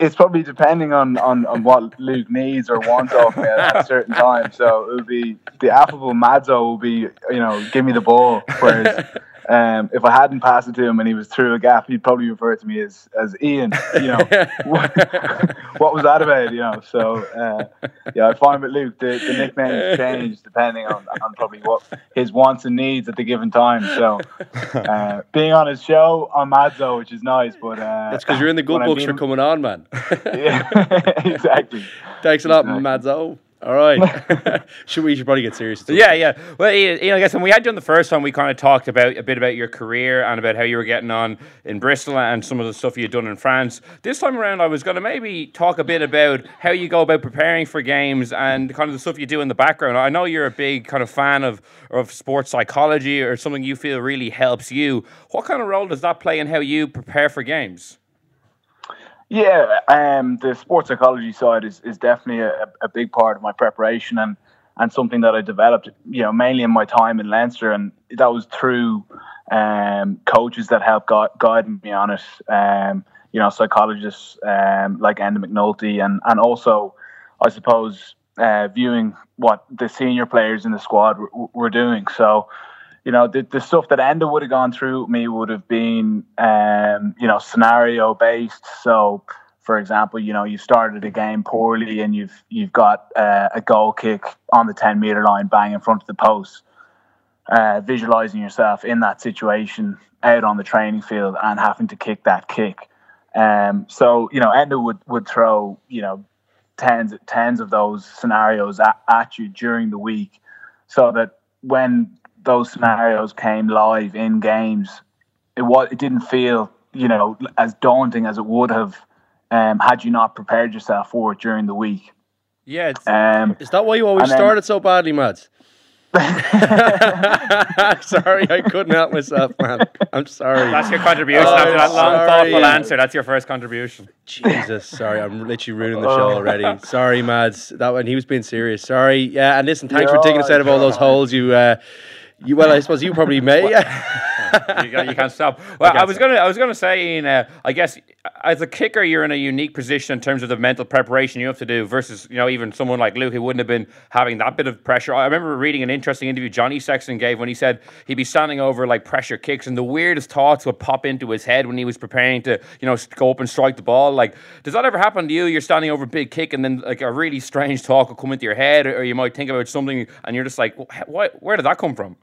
Speaker 8: it's probably depending on, on, on what Luke needs or wants off me at, at a certain time. So it would be the affable Madzo will be, you know, give me the ball. Whereas um, if I hadn't passed it to him and he was through a gap, he'd probably refer to me as, as Ian. You know, what, (laughs) what was that about? You know, so uh, yeah, I find with Luke the, the nicknames change depending on, on probably what his wants and needs at the given time. So uh, (laughs) being on his show, I'm Madzo, which is nice, but uh,
Speaker 7: That's because you're in the good
Speaker 8: when I'm
Speaker 7: books for coming on, man. (laughs)
Speaker 8: yeah, exactly.
Speaker 7: Thanks a lot,
Speaker 8: Exactly.
Speaker 7: Madzo. All right, (laughs) (laughs) should we should probably get serious?
Speaker 6: Yeah, yeah. Well, Ian, Ian, I guess when we had you on the first time, we kind of talked about a bit about your career and about how you were getting on in Bristol and some of the stuff you had done in France. This time around, I was going to maybe talk a bit about how you go about preparing for games and kind of the stuff you do in the background. I know you're a big kind of fan of of sports psychology or something you feel really helps you. What kind of role does that play in how you prepare for games?
Speaker 8: Yeah, um, the sports psychology side is, is definitely a, a big part of my preparation and, and something that I developed, you know, mainly in my time in Leinster, and that was through um, coaches that helped guide, guide me on it. Um, you know, psychologists um, like Enda McNulty, and and also, I suppose, uh, viewing what the senior players in the squad were, were doing. So, you know, the, the stuff that Enda would have gone through me would have been, um, you know, scenario based. So, for example, you know, you started a game poorly and you've you've got uh, a goal kick on the ten meter line, bang in front of the post. Uh, visualizing yourself in that situation out on the training field and having to kick that kick. Um, so you know, Enda would would throw you know tens tens of those scenarios at, at you during the week, so that when those scenarios came live in games, it was it didn't feel you know as daunting as it would have um, had you not prepared yourself for it during the week.
Speaker 6: Yeah, it's,
Speaker 8: Um,
Speaker 7: Is that why you always
Speaker 8: And then-
Speaker 7: started so badly, Mads? (laughs) (laughs) sorry, I couldn't help myself, man. I'm sorry.
Speaker 6: that's your contribution
Speaker 7: Oh,
Speaker 6: after that long,
Speaker 7: sorry.
Speaker 6: thoughtful answer. That's your first contribution.
Speaker 7: Jesus, sorry, I'm literally ruining the show already. Sorry, Mads. That one, he was being serious. Sorry. Yeah, and listen, thanks for
Speaker 8: You're
Speaker 7: taking us out of all those holes. You, uh, you. Well, I suppose you probably may. (laughs)
Speaker 6: you, can't, you can't stop. Well, I,
Speaker 7: can't
Speaker 6: was gonna, I was gonna say, uh, I guess as a kicker, you're in a unique position in terms of the mental preparation you have to do versus, you know, even someone like Luke who wouldn't have been having that bit of pressure. I remember reading an interesting interview Johnny Sexton gave when he said he'd be standing over like pressure kicks, and the weirdest thoughts would pop into his head when he was preparing to, you know, go up and strike the ball. Like, does that ever happen to you? You're standing over a big kick, and then like a really strange talk will come into your head, or you might think about something, and you're just like, what? Where did that come from?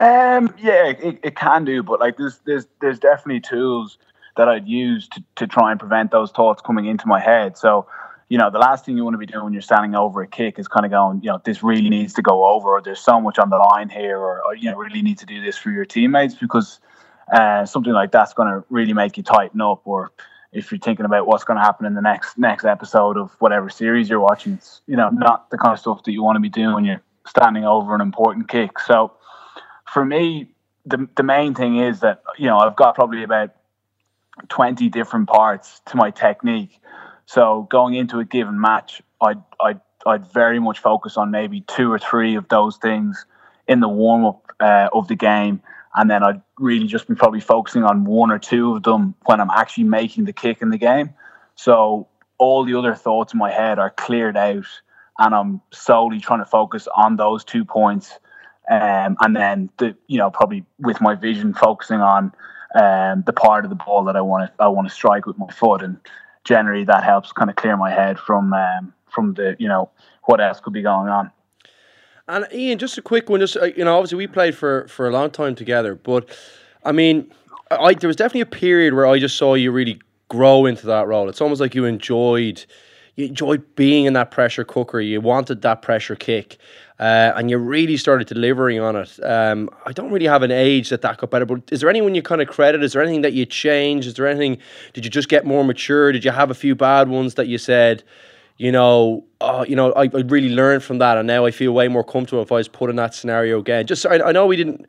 Speaker 8: Um, yeah, it, it can do, but like there's there's there's definitely tools that I'd use to, to try and prevent those thoughts coming into my head. So, you know, the last thing you want to be doing when you're standing over a kick is kind of going, you know, this really needs to go over, or there's so much on the line here, or, or you know, really need to do this for your teammates because uh, something like that's going to really make you tighten up. Or if you're thinking about what's going to happen in the next next episode of whatever series you're watching, it's you know not the kind of stuff that you want to be doing when you're standing over an important kick. So for me, the the main thing is that you know I've got probably about twenty different parts to my technique. So going into a given match, I'd I'd I'd very much focus on maybe two or three of those things in the warm up uh, of the game, and then I'd really just be probably focusing on one or two of them when I'm actually making the kick in the game. So all the other thoughts in my head are cleared out, and I'm solely trying to focus on those two points um, and then the you know probably with my vision focusing on um, the part of the ball that I want to I want to strike with my foot, and generally that helps kind of clear my head from um, from the you know what else could be going on.
Speaker 7: And Ian, just a quick one. Just uh, you know, obviously we played for for a long time together, but I mean, I there was definitely a period where I just saw you really grow into that role. It's almost like you enjoyed, you enjoyed being in that pressure cooker. You wanted that pressure kick. Uh, and you really started delivering on it. Um, I don't really have an age that that got better, but is there anyone you kind of credit? Is there anything that you changed? Is there anything? Did you just get more mature? Did you have a few bad ones that you said, you know, oh, you know, I, I really learned from that, and now I feel way more comfortable if I was put in that scenario again. Just, I, I know we didn't.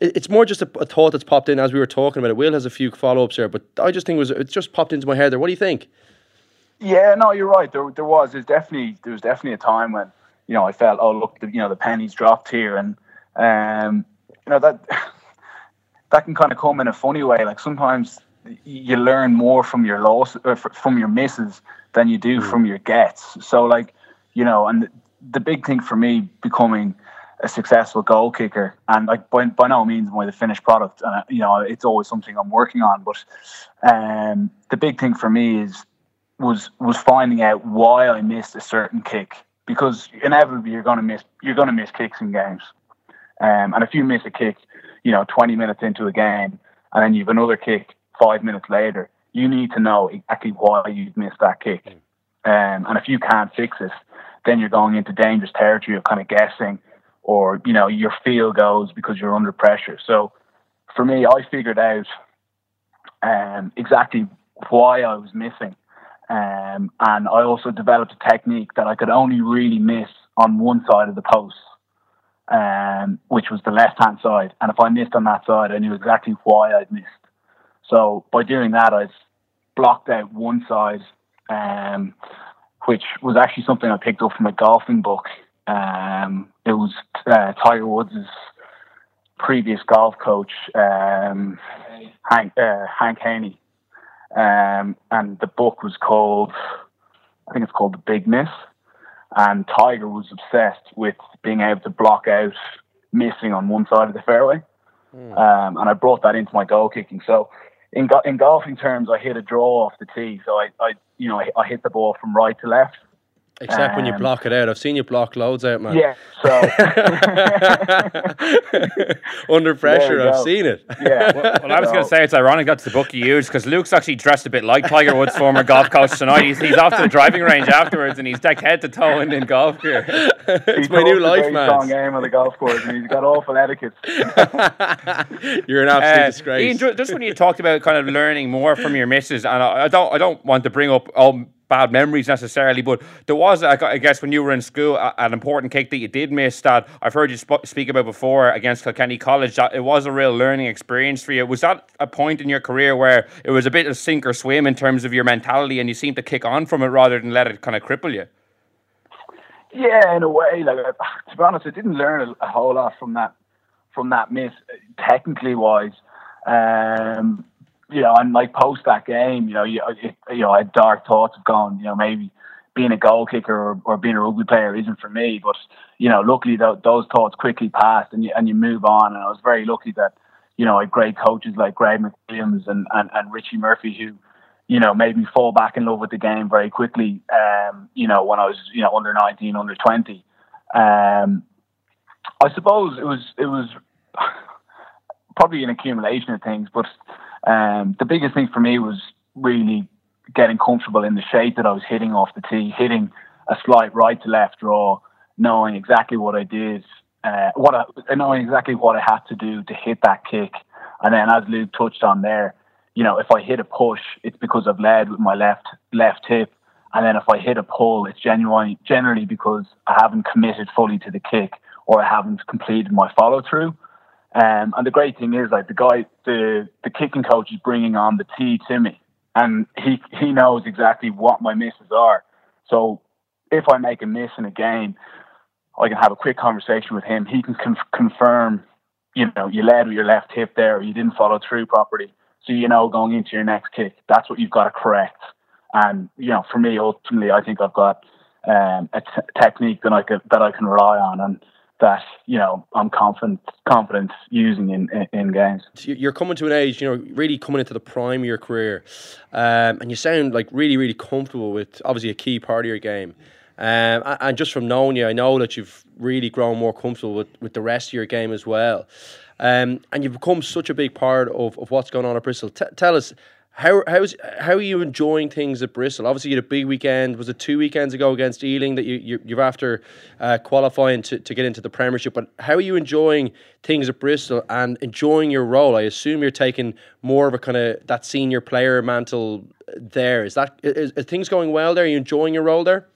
Speaker 7: It, it's more just a, a, thought that's popped in as we were talking about it. Will has a few follow ups here, but I just think it was it just popped into my head there. What do you think?
Speaker 8: Yeah, no, you're right. There, there was. There's definitely there was definitely a time when you know, I felt, oh look, the, you know, the pennies dropped here, and um, you know that (laughs) that can kind of come in a funny way. Like sometimes you learn more from your loss or from your misses than you do mm. from your gets. So like, you know, and the, the big thing for me becoming a successful goal kicker, and like by, by no means am I the finished product, and uh, you know, it's always something I'm working on. But um, the big thing for me is was was finding out why I missed a certain kick because inevitably you're going to miss you're going to miss kicks in games. Um, and if you miss a kick, you know, 20 minutes into a game, and then you've another kick five minutes later, you need to know exactly why you've missed that kick. Um, and if you can't fix it, then you're going into dangerous territory of kind of guessing, or you know, your feel goes because you're under pressure. So, for me, I figured out um, exactly why I was missing um, and I also developed a technique that I could only really miss on one side of the post, um, which was the left hand side. And if I missed on that side, I knew exactly why I'd missed. So by doing that, I blocked out one side, um, which was actually something I picked up from a golfing book. Um, it was uh, Tiger Woods' previous golf coach, um, Hank, uh, Hank Haney. Um, and the book was called, I think it's called The Big Miss. And Tiger was obsessed with being able to block out missing on one side of the fairway. Mm. Um, and I brought that into my goal kicking. So in, go- in golfing terms, I hit a draw off the tee. So I, I you know, I, I hit the ball from right to left.
Speaker 7: Except um, when you um, block it out. I've seen you block loads out, man.
Speaker 8: Yeah, so (laughs)
Speaker 7: under pressure, I've seen it.
Speaker 6: Yeah. Well, well I was so. going to say it's ironic that's the book you used because Luke's actually dressed a bit like Tiger Woods' former golf coach tonight. He's, he's off to the driving range afterwards and he's decked head to toe in, in golf gear. (laughs)
Speaker 7: it's my new life, man.
Speaker 8: Strong game on the golf course, and he's got awful etiquette. (laughs)
Speaker 7: You're an absolute uh, disgrace.
Speaker 6: Ian, just when you talked about kind of learning more from your misses, and I, I don't, I don't want to bring up all bad memories necessarily, but there was, I guess, when you were in school, an important kick that you did miss that I've heard you sp- speak about before against Kilkenny College. That it was a real learning experience for you. Was that a point in your career where it was a bit of sink or swim in terms of your mentality, and you seemed to kick on from it rather than let it kind of cripple you?
Speaker 8: Yeah, in a way. Like to be honest, I didn't learn a, whole lot from that from that miss, technically wise. Um, you know, and like post that game, you know, you, you know, I had dark thoughts of going, you know, maybe being a goal kicker or, or being a rugby player isn't for me. But you know, luckily th- those thoughts quickly passed, and you and you move on. And I was very lucky that you know I had great coaches like Greg McWilliams and, and, and Richie Murphy who you know made me fall back in love with the game very quickly. Um, you know, when I was you know under nineteen, under twenty. Um, I suppose it was it was probably an accumulation of things, but um, the biggest thing for me was really getting comfortable in the shape that I was hitting off the tee, hitting a slight right to left draw, knowing exactly what I did, uh, what I, knowing exactly what I had to do to hit that kick. And then, as Luke touched on there, you know, if I hit a push, it's because I've led with my left left hip, and then if I hit a pull, it's genuinely generally because I haven't committed fully to the kick or I haven't completed my follow through. Um, and the great thing is, like the guy, the the kicking coach is bringing on the tee to me, and he he knows exactly what my misses are. So if I make a miss in a game, I can have a quick conversation with him. He can con- confirm, you know, you led with your left hip there, or you didn't follow through properly. So you know, going into your next kick, that's what you've got to correct. And you know, for me, ultimately, I think I've got um, a t- technique that I could that I can rely on, and that you know I'm confident confident using in, in, in games.
Speaker 7: You're coming to an age, you know, really coming into the prime of your career, um, and you sound like really really comfortable with obviously a key part of your game. Um, and just from knowing you, I know that you've really grown more comfortable with, with the rest of your game as well. Um, and you've become such a big part of, of what's going on at Bristol. T- tell us, How how's how are you enjoying things at Bristol? Obviously, you had a big weekend. Was it two weekends ago against Ealing that you, you you're after uh, qualifying to, to get into the Premiership? But how are you enjoying things at Bristol and enjoying your role? I assume you're taking more of a kind of that senior player mantle there. Is that is, is things going well there? Are you enjoying your role there?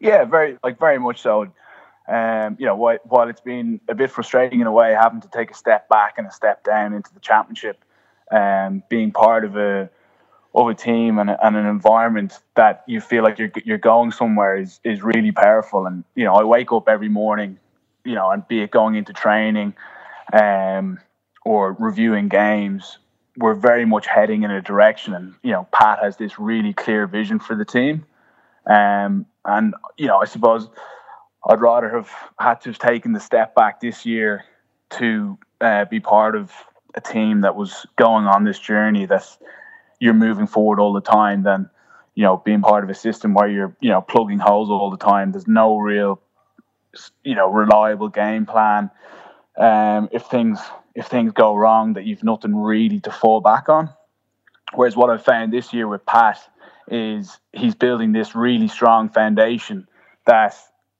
Speaker 8: Yeah, very like very much so. Um, you know, while, while it's been a bit frustrating in a way, having to take a step back and a step down into the championship um, being part of a of a team and, and an environment that you feel like you're you're going somewhere is is really powerful. And you know, I wake up every morning, you know, and be it going into training, um, or reviewing games, we're very much heading in a direction. And you know, Pat has this really clear vision for the team. Um, and you know, I suppose I'd rather have had to have taken the step back this year to uh, be part of a team that was going on this journey that you're moving forward all the time than you know being part of a system where you're you know plugging holes all the time there's no real you know reliable game plan. Um, if things if things go wrong that you've nothing really to fall back on. Whereas what i've found this year with pat is he's building this really strong foundation that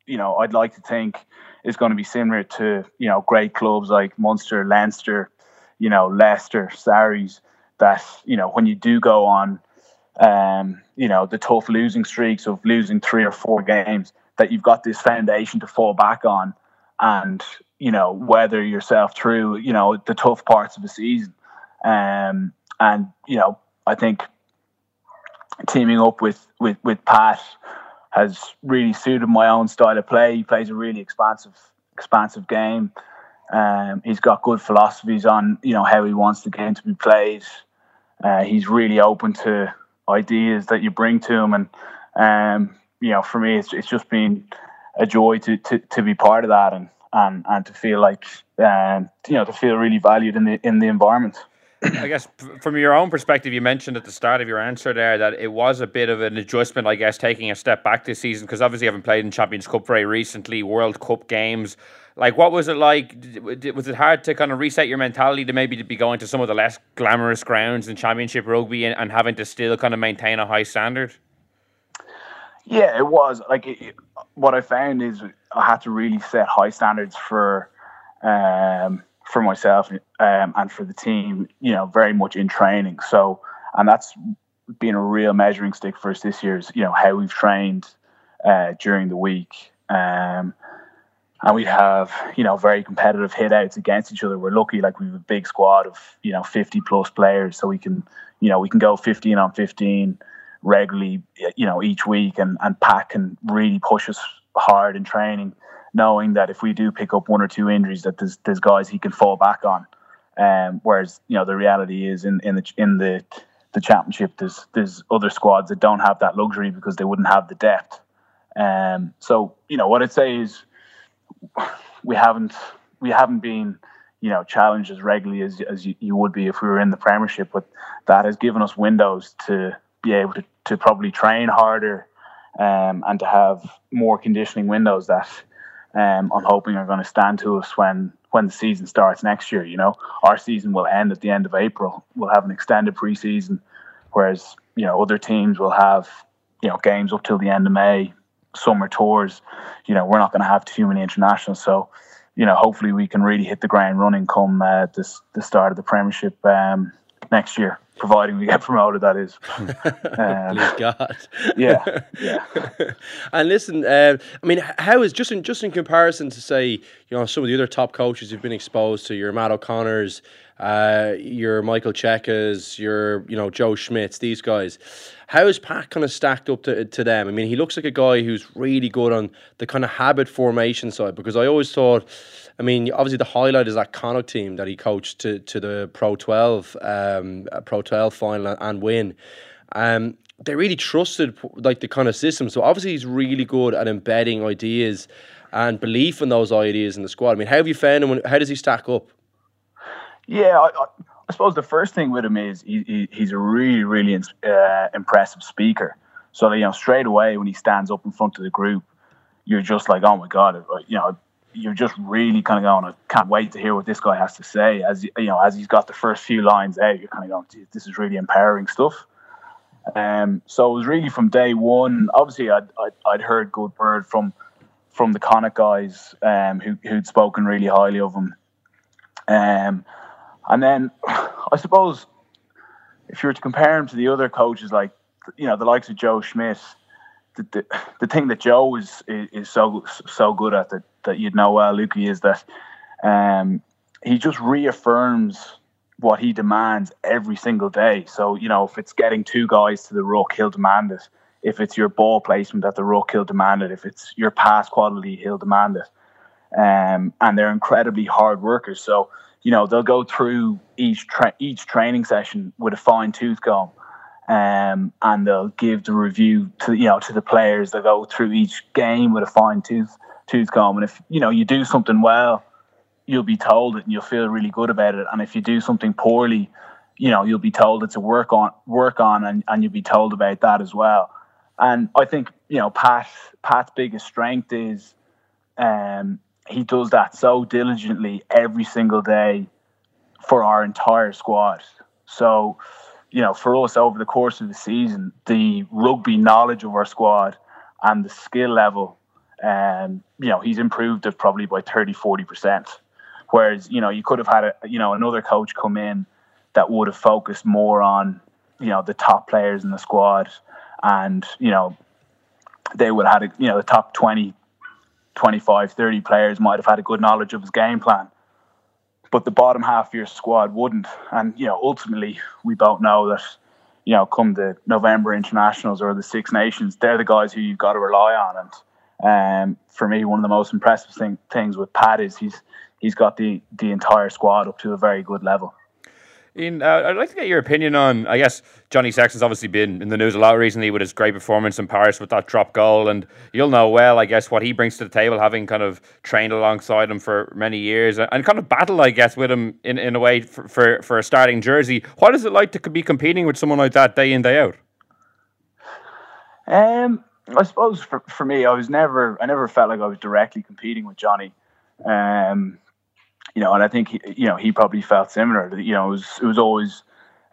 Speaker 8: you know i'd like to think is going to be similar to you know great clubs like munster leinster you know, Leicester, Sarries, that, you know, when you do go on, um, you know, the tough losing streaks of losing three or four games, that you've got this foundation to fall back on and, you know, weather yourself through, you know, the tough parts of the season. Um, and, you know, I think teaming up with, with, with Pat has really suited my own style of play. He plays a really expansive, expansive game. Um, he's got good philosophies on you know how he wants the game to be played. Uh, he's really open to ideas that you bring to him, and um, you know, for me, it's it's just been a joy to to, to be part of that and and and to feel like um, you know to feel really valued in the in the environment.
Speaker 6: I guess from your own perspective, you mentioned at the start of your answer there that it was a bit of an adjustment, I guess, taking a step back this season because obviously you haven't played in Champions Cup very recently, World Cup games. Like, what was it like? Was it hard to kind of reset your mentality to maybe to be going to some of the less glamorous grounds in Championship rugby and, and having to still kind of maintain a high standard?
Speaker 8: Yeah, it was. Like, it, what I found is I had to really set high standards for. Um, for myself um, and for the team, you know, very much in training. So, and that's been a real measuring stick for us this year is, you know, how we've trained uh, during the week. Um, and we have, you know, very competitive hit outs against each other. We're lucky, like we have a big squad of, you know, 50 plus players. So we can, you know, we can go 15 on 15 regularly, you know, each week and, and Pat can really push us hard in training knowing that if we do pick up one or two injuries, that there's there's guys he can fall back on. Um, whereas you know the reality is in in the in the the championship, there's there's other squads that don't have that luxury because they wouldn't have the depth. Um, so you know what I'd say is we haven't we haven't been you know challenged as regularly as as you, you would be if we were in the Premiership, but that has given us windows to be able to to probably train harder um, and to have more conditioning windows that um, I'm hoping are going to stand to us when when the season starts next year. You know, our season will end at the end of April. We'll have an extended preseason, whereas you know other teams will have you know games up till the end of May, summer tours. You know, we're not going to have too many internationals, so you know, hopefully we can really hit the ground running come uh, this the start of the Premiership um, next year providing we get promoted. That is, (laughs)
Speaker 7: um, please God.
Speaker 8: Yeah, (laughs) yeah.
Speaker 7: and listen, uh, I mean, how is just in just in comparison to say, you know, some of the other top coaches who've been exposed to your Matt O'Connors, uh, your Michael Cheika's, your you know Joe Schmidts, these guys. How is Pat kind of stacked up to, to them? I mean, he looks like a guy who's really good on the kind of habit formation side because I always thought I mean, obviously the highlight is that Connacht team that he coached to to the Pro 12, um, Pro 12 final and win. Um, they really trusted like the kind of system. So obviously he's really good at embedding ideas and belief in those ideas in the squad. I mean, how have you found him? How does he stack up?
Speaker 8: Yeah, I, I suppose the first thing with him is he, he, he's a really, really uh, impressive speaker. So you know, straight away when he stands up in front of the group, you're just like, oh my god, you know, you're just really kind of going, I can't wait to hear what this guy has to say. As you know, as he's got the first few lines out, you're kind of going, this is really empowering stuff. Um, so it was really from day one. Obviously, I'd, I'd, I'd heard good word from from the Connacht guys um, who who'd spoken really highly of him. Um, and then (sighs) I suppose if you were to compare him to the other coaches, like you know the likes of Joe Schmidt, the the, thing that Joe is, is, is so so good at that that you'd know well, Lukey, is that um, he just reaffirms what he demands every single day. So, you know, if it's getting two guys to the ruck, he'll demand it. If it's your ball placement at the ruck, he'll demand it. If it's your pass quality, he'll demand it. Um, and they're incredibly hard workers. So, you know, they'll go through each tra- each training session with a fine tooth comb. Um, and they'll give the review to you know to the players. They'll go through each game with a fine tooth tooth comb. And if you know you do something well, you'll be told it and you'll feel really good about it. And if you do something poorly, you know, you'll be told it's a work on work on and, and you'll be told about that as well. And I think, you know, Pat Pat's biggest strength is um he does that so diligently every single day for our entire squad. So, you know, for us over the course of the season, the rugby knowledge of our squad and the skill level, um, you know, he's improved it probably by 30, 40%. Whereas, you know, you could have had a, you know, another coach come in that would have focused more on, you know, the top players in the squad and, you know, they would have had, a, you know, the top 20, 25, 30 players might have had a good knowledge of his game plan. But the bottom half of your squad wouldn't. And, you know, ultimately, we both know that, you know, come the November internationals or the Six Nations, they're the guys who you've got to rely on. And um, for me, one of the most impressive thing, things with Pat is he's he's got the the entire squad up to a very good level.
Speaker 6: Ian, uh, I'd like to get your opinion on. I guess Johnny Sexton's obviously been in the news a lot recently with his great performance in Paris with that drop goal, and you'll know well, I guess, what he brings to the table, having kind of trained alongside him for many years and kind of battle, I guess, with him in, in a way for, for, for a starting jersey. What is it like to be competing with someone like that day in day out?
Speaker 8: Um, I suppose for, for me, I was never, I never felt like I was directly competing with Johnny. Um, you know, and I think he, you know he probably felt similar. You know, it was it was always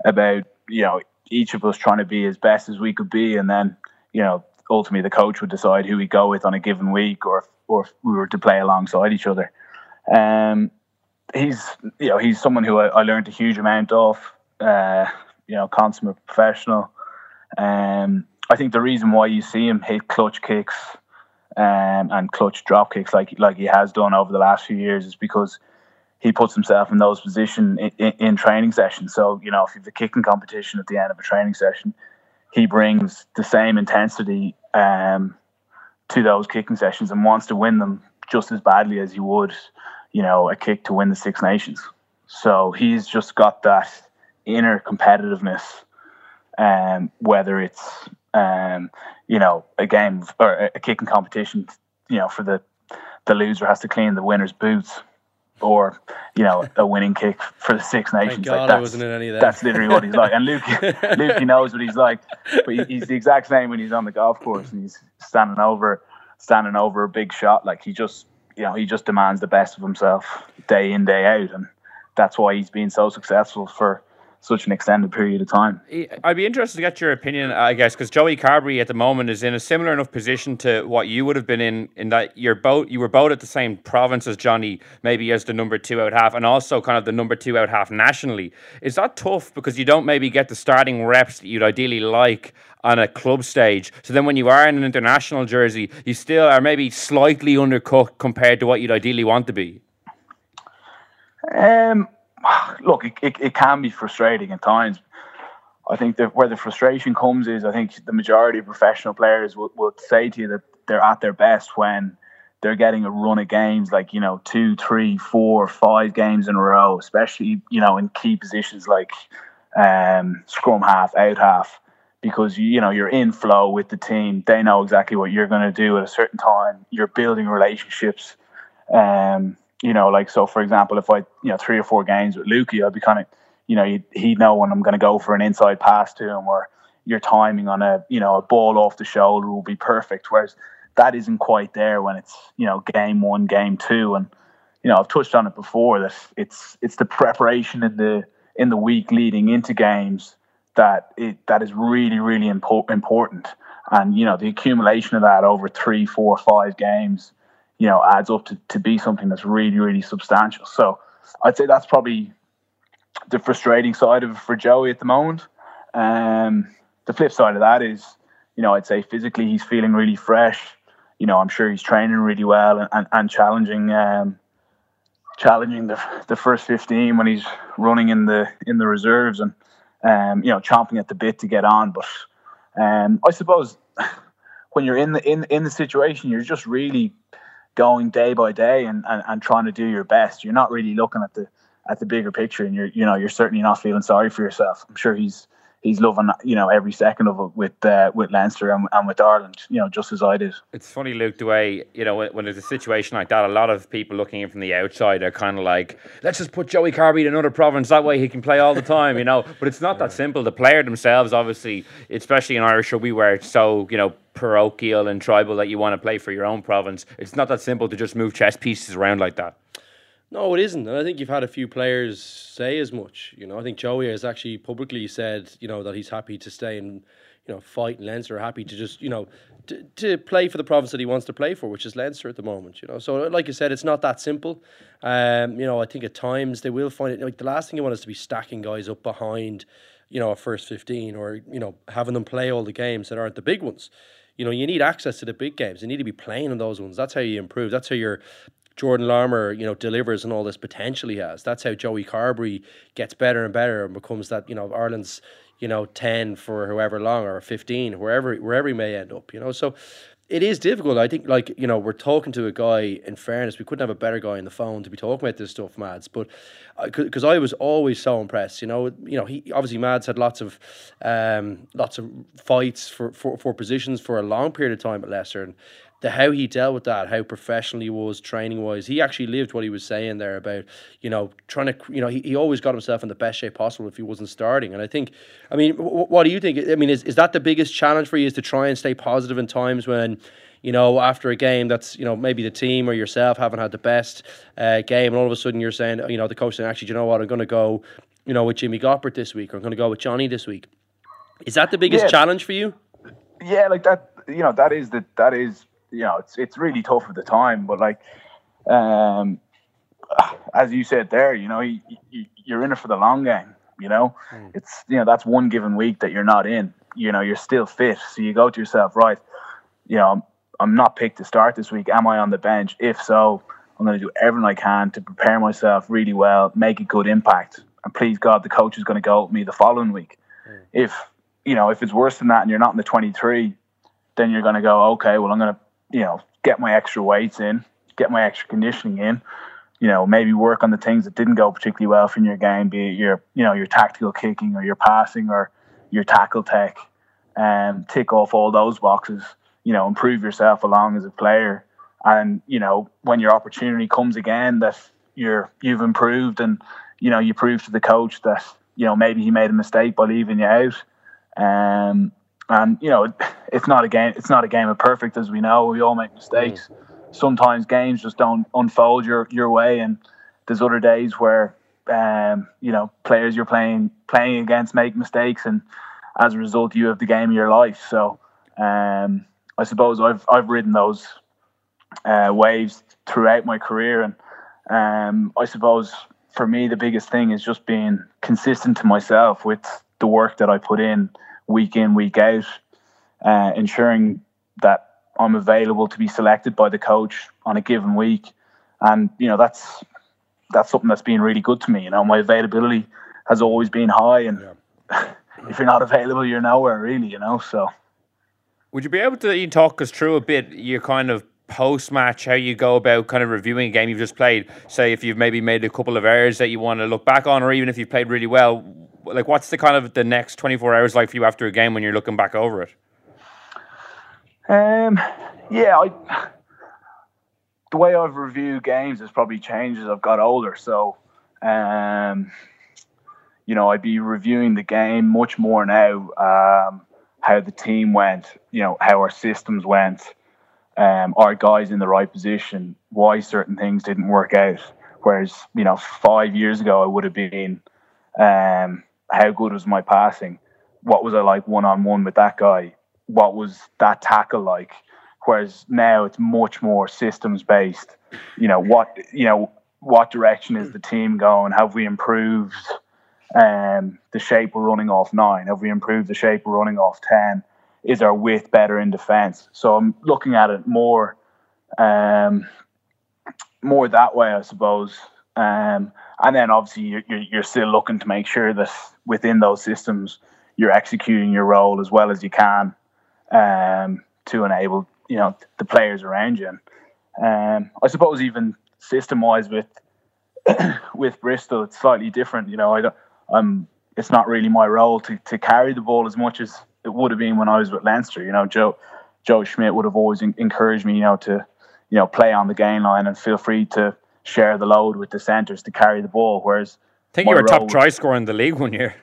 Speaker 8: about you know each of us trying to be as best as we could be, and then you know ultimately the coach would decide who we go with on a given week, or or if we were to play alongside each other. Um, he's you know he's someone who I, I learned a huge amount of. Uh, you know, consummate professional. Um, I think the reason why you see him hit clutch kicks um, and clutch drop kicks like like he has done over the last few years is because he puts himself in those positions in, in, in, training sessions. So, you know, if you have a kicking competition at the end of a training session, he brings the same intensity um, to those kicking sessions and wants to win them just as badly as he would, you know, a kick to win the Six Nations. So he's just got that inner competitiveness, um, whether it's, um, you know, a game or a kicking competition, you know, for the, the loser has to clean the winner's boots or you know a winning kick for the Six Nations.
Speaker 7: God,
Speaker 8: like that's,
Speaker 7: wasn't in any of that.
Speaker 8: That's literally what he's like. And Luke, (laughs) Luke, he knows what he's like. But he's the exact same when he's on the golf course and he's standing over, standing over a big shot. Like he just, you know, he just demands the best of himself day in day out, and that's why he's been so successful for such an extended period of time.
Speaker 6: I'd be interested to get your opinion, I guess, because Joey Carbery at the moment is in a similar enough position to what you would have been in, in that you're both you were both at the same province as Johnny, maybe as the number two out half, and also kind of the number two out half nationally. Is that tough because you don't maybe get the starting reps that you'd ideally like on a club stage? So then when you are in an international jersey, you still are maybe slightly undercooked compared to what you'd ideally want to be.
Speaker 8: Um (sighs) look, it, it, it, can be frustrating at times. I think that where the frustration comes is I think the majority of professional players will, will say to you that they're at their best when they're getting a run of games like, you know, two, three, four, five games in a row, especially, you know, in key positions like um, scrum half, out half, because, you know, you're in flow with the team. They know exactly what you're going to do at a certain time. You're building relationships. Um, you know, like so for example, if I you know three or four games with Lukey, I'd be kind of you know he'd, know when I'm going to go for an inside pass to him, or your timing on a you know a ball off the shoulder will be perfect. Whereas that isn't quite there when it's you know game one, game two, and you know I've touched on it before that it's it's the preparation in the in the week leading into games that it that is really really impo- important, and you know the accumulation of that over three, four, five games, you know, adds up to, to be something that's really really substantial. So I'd say that's probably the frustrating side of it for Joey at the moment. Um, the flip side of that is, you know, I'd say physically he's feeling really fresh. You know, I'm sure he's training really well and, and, and challenging um, challenging the the first 15 when he's running in the in the reserves and um, you know chomping at the bit to get on. But um, I suppose (sighs) when you're in the in in the situation, you're just really going day by day and, and, and trying to do your best. You're not really looking at the at the bigger picture, and you're you know you're certainly not feeling sorry for yourself. I'm sure he's he's loving you know every second of it with uh, with Leinster and, and with Ireland, you know, just as I did.
Speaker 6: It's funny, Luke, the way you know when, there's a situation like that, a lot of people looking in from the outside are kind of like, let's just put Joey Carbery in another province. That way he can play all the time, you know. But it's not that simple. The player themselves, obviously, especially in Irish where it's so you know parochial and tribal that you want to play for your own province. It's not that simple to just move chess pieces around like that.
Speaker 7: No, it isn't. And I think you've had a few players say as much. You know, I think Joey has actually publicly said, you know, that he's happy to stay and, you know, fight in Leinster, happy to just, you know, to, to play for the province that he wants to play for, which is Leinster at the moment, you know. So, like you said, it's not that simple. Um, you know, I think at times they will find it, like, the last thing you want is to be stacking guys up behind, you know, a first 15 or, you know, having them play all the games that aren't the big ones you know, you need access to the big games. You need to be playing in those ones. That's how you improve. That's how you're Jordan Larmour, you know, delivers and all this potential he has. That's how Joey Carbery gets better and better and becomes that, you know, Ireland's, you know, ten for however long or fifteen, wherever wherever he may end up, you know. So it is difficult. I think, like you know, we're talking to a guy. In fairness, we couldn't have a better guy on the phone to be talking about this stuff, Mads. But because I was always so impressed, you know, you know, he obviously Mads had lots of um, lots of fights for, for for positions for a long period of time at Leinster, and the how he dealt with that, how professional he was training wise. He actually lived what he was saying there about, you know, trying to, you know, he, he always got himself in the best shape possible if he wasn't starting. And I think, I mean, w- what do you think? I mean, is, is that the biggest challenge for you is to try and stay positive in times when, you know, after a game that's, you know, maybe the team or yourself haven't had the best uh, game and all of a sudden you're saying, you know, the coach saying, actually, you know what, I'm going to go, you know, with Jimmy Gopperth this week or I'm going to go with Johnny this week. Is that the biggest yeah. challenge for you?
Speaker 8: Yeah, like that, you know, that is the, that is you know, it's it's really tough at the time. But like, um, as you said there, you know, you, you're in it for the long game. You know, mm. it's you know that's one given week that you're not in. You know, you're still fit, so you go to yourself, right? You know, I'm, I'm not picked to start this week. Am I on the bench? If so, I'm going to do everything I can to prepare myself really well, make a good impact, and please God, the coach is going to go with me the following week. Mm. If you know, if it's worse than that and you're not in the 23, then you're going to go, okay, well, I'm going to you know, get my extra weights in, get my extra conditioning in, you know, maybe work on the things that didn't go particularly well from your game, be it your, you know, your tactical kicking or your passing or your tackle tech, and tick off all those boxes, you know, improve yourself along as a player. And, you know, when your opportunity comes again that you're you've improved and, you know, you prove to the coach that, you know, maybe he made a mistake by leaving you out. Um, and you know, it's not a game. It's not a game of perfect, as we know. We all make mistakes. Mm. Sometimes games just don't unfold your your way, and there's other days where um, you know players you're playing playing against make mistakes, and as a result, you have the game of your life. So um, I suppose I've I've ridden those uh, waves throughout my career, and um, I suppose for me the biggest thing is just being consistent to myself with the work that I put in week in, week out, uh, ensuring that I'm available to be selected by the coach on a given week. And, you know, that's that's something that's been really good to me. You know, my availability has always been high and yeah. (laughs) if you're not available, you're nowhere really, you know. So
Speaker 6: would you be able to talk us through a bit your kind of post match, how you go about kind of reviewing a game you've just played? Say if you've maybe made a couple of errors that you want to look back on, or even if you've played really well, like what's the kind of the next 24 hours like for you after a game when you're looking back over it
Speaker 8: um yeah i the way i've reviewed games has probably changed as i've got older so um you know i'd be reviewing the game much more now um how the team went you know how our systems went um, our guys in the right position, why certain things didn't work out. Whereas, you know, five years ago, I would have been, um, how good was my passing? What was I like one on one with that guy? What was that tackle like? Whereas now it's much more systems based. You know, what, you know, what direction is the team going? Have we improved um, the shape we're running off nine? Have we improved the shape we're running off 10? Is our width better in defense? So I'm looking at it more um, more that way, I suppose. Um, and then obviously you're, you're still looking to make sure that within those systems you're executing your role as well as you can um, to enable you know the players around you. And, um, I suppose even system wise with (coughs) with Bristol, it's slightly different. You know, I don't, I'm. It's not really my role to, to carry the ball as much as it would have been when I was with Leinster. You know, Joe Joe Schmidt would have always encouraged me, you know, to you know, play on the gain line and feel free to share the load with the centres to carry the ball. Whereas
Speaker 6: I think you were top try scorer in the league one year.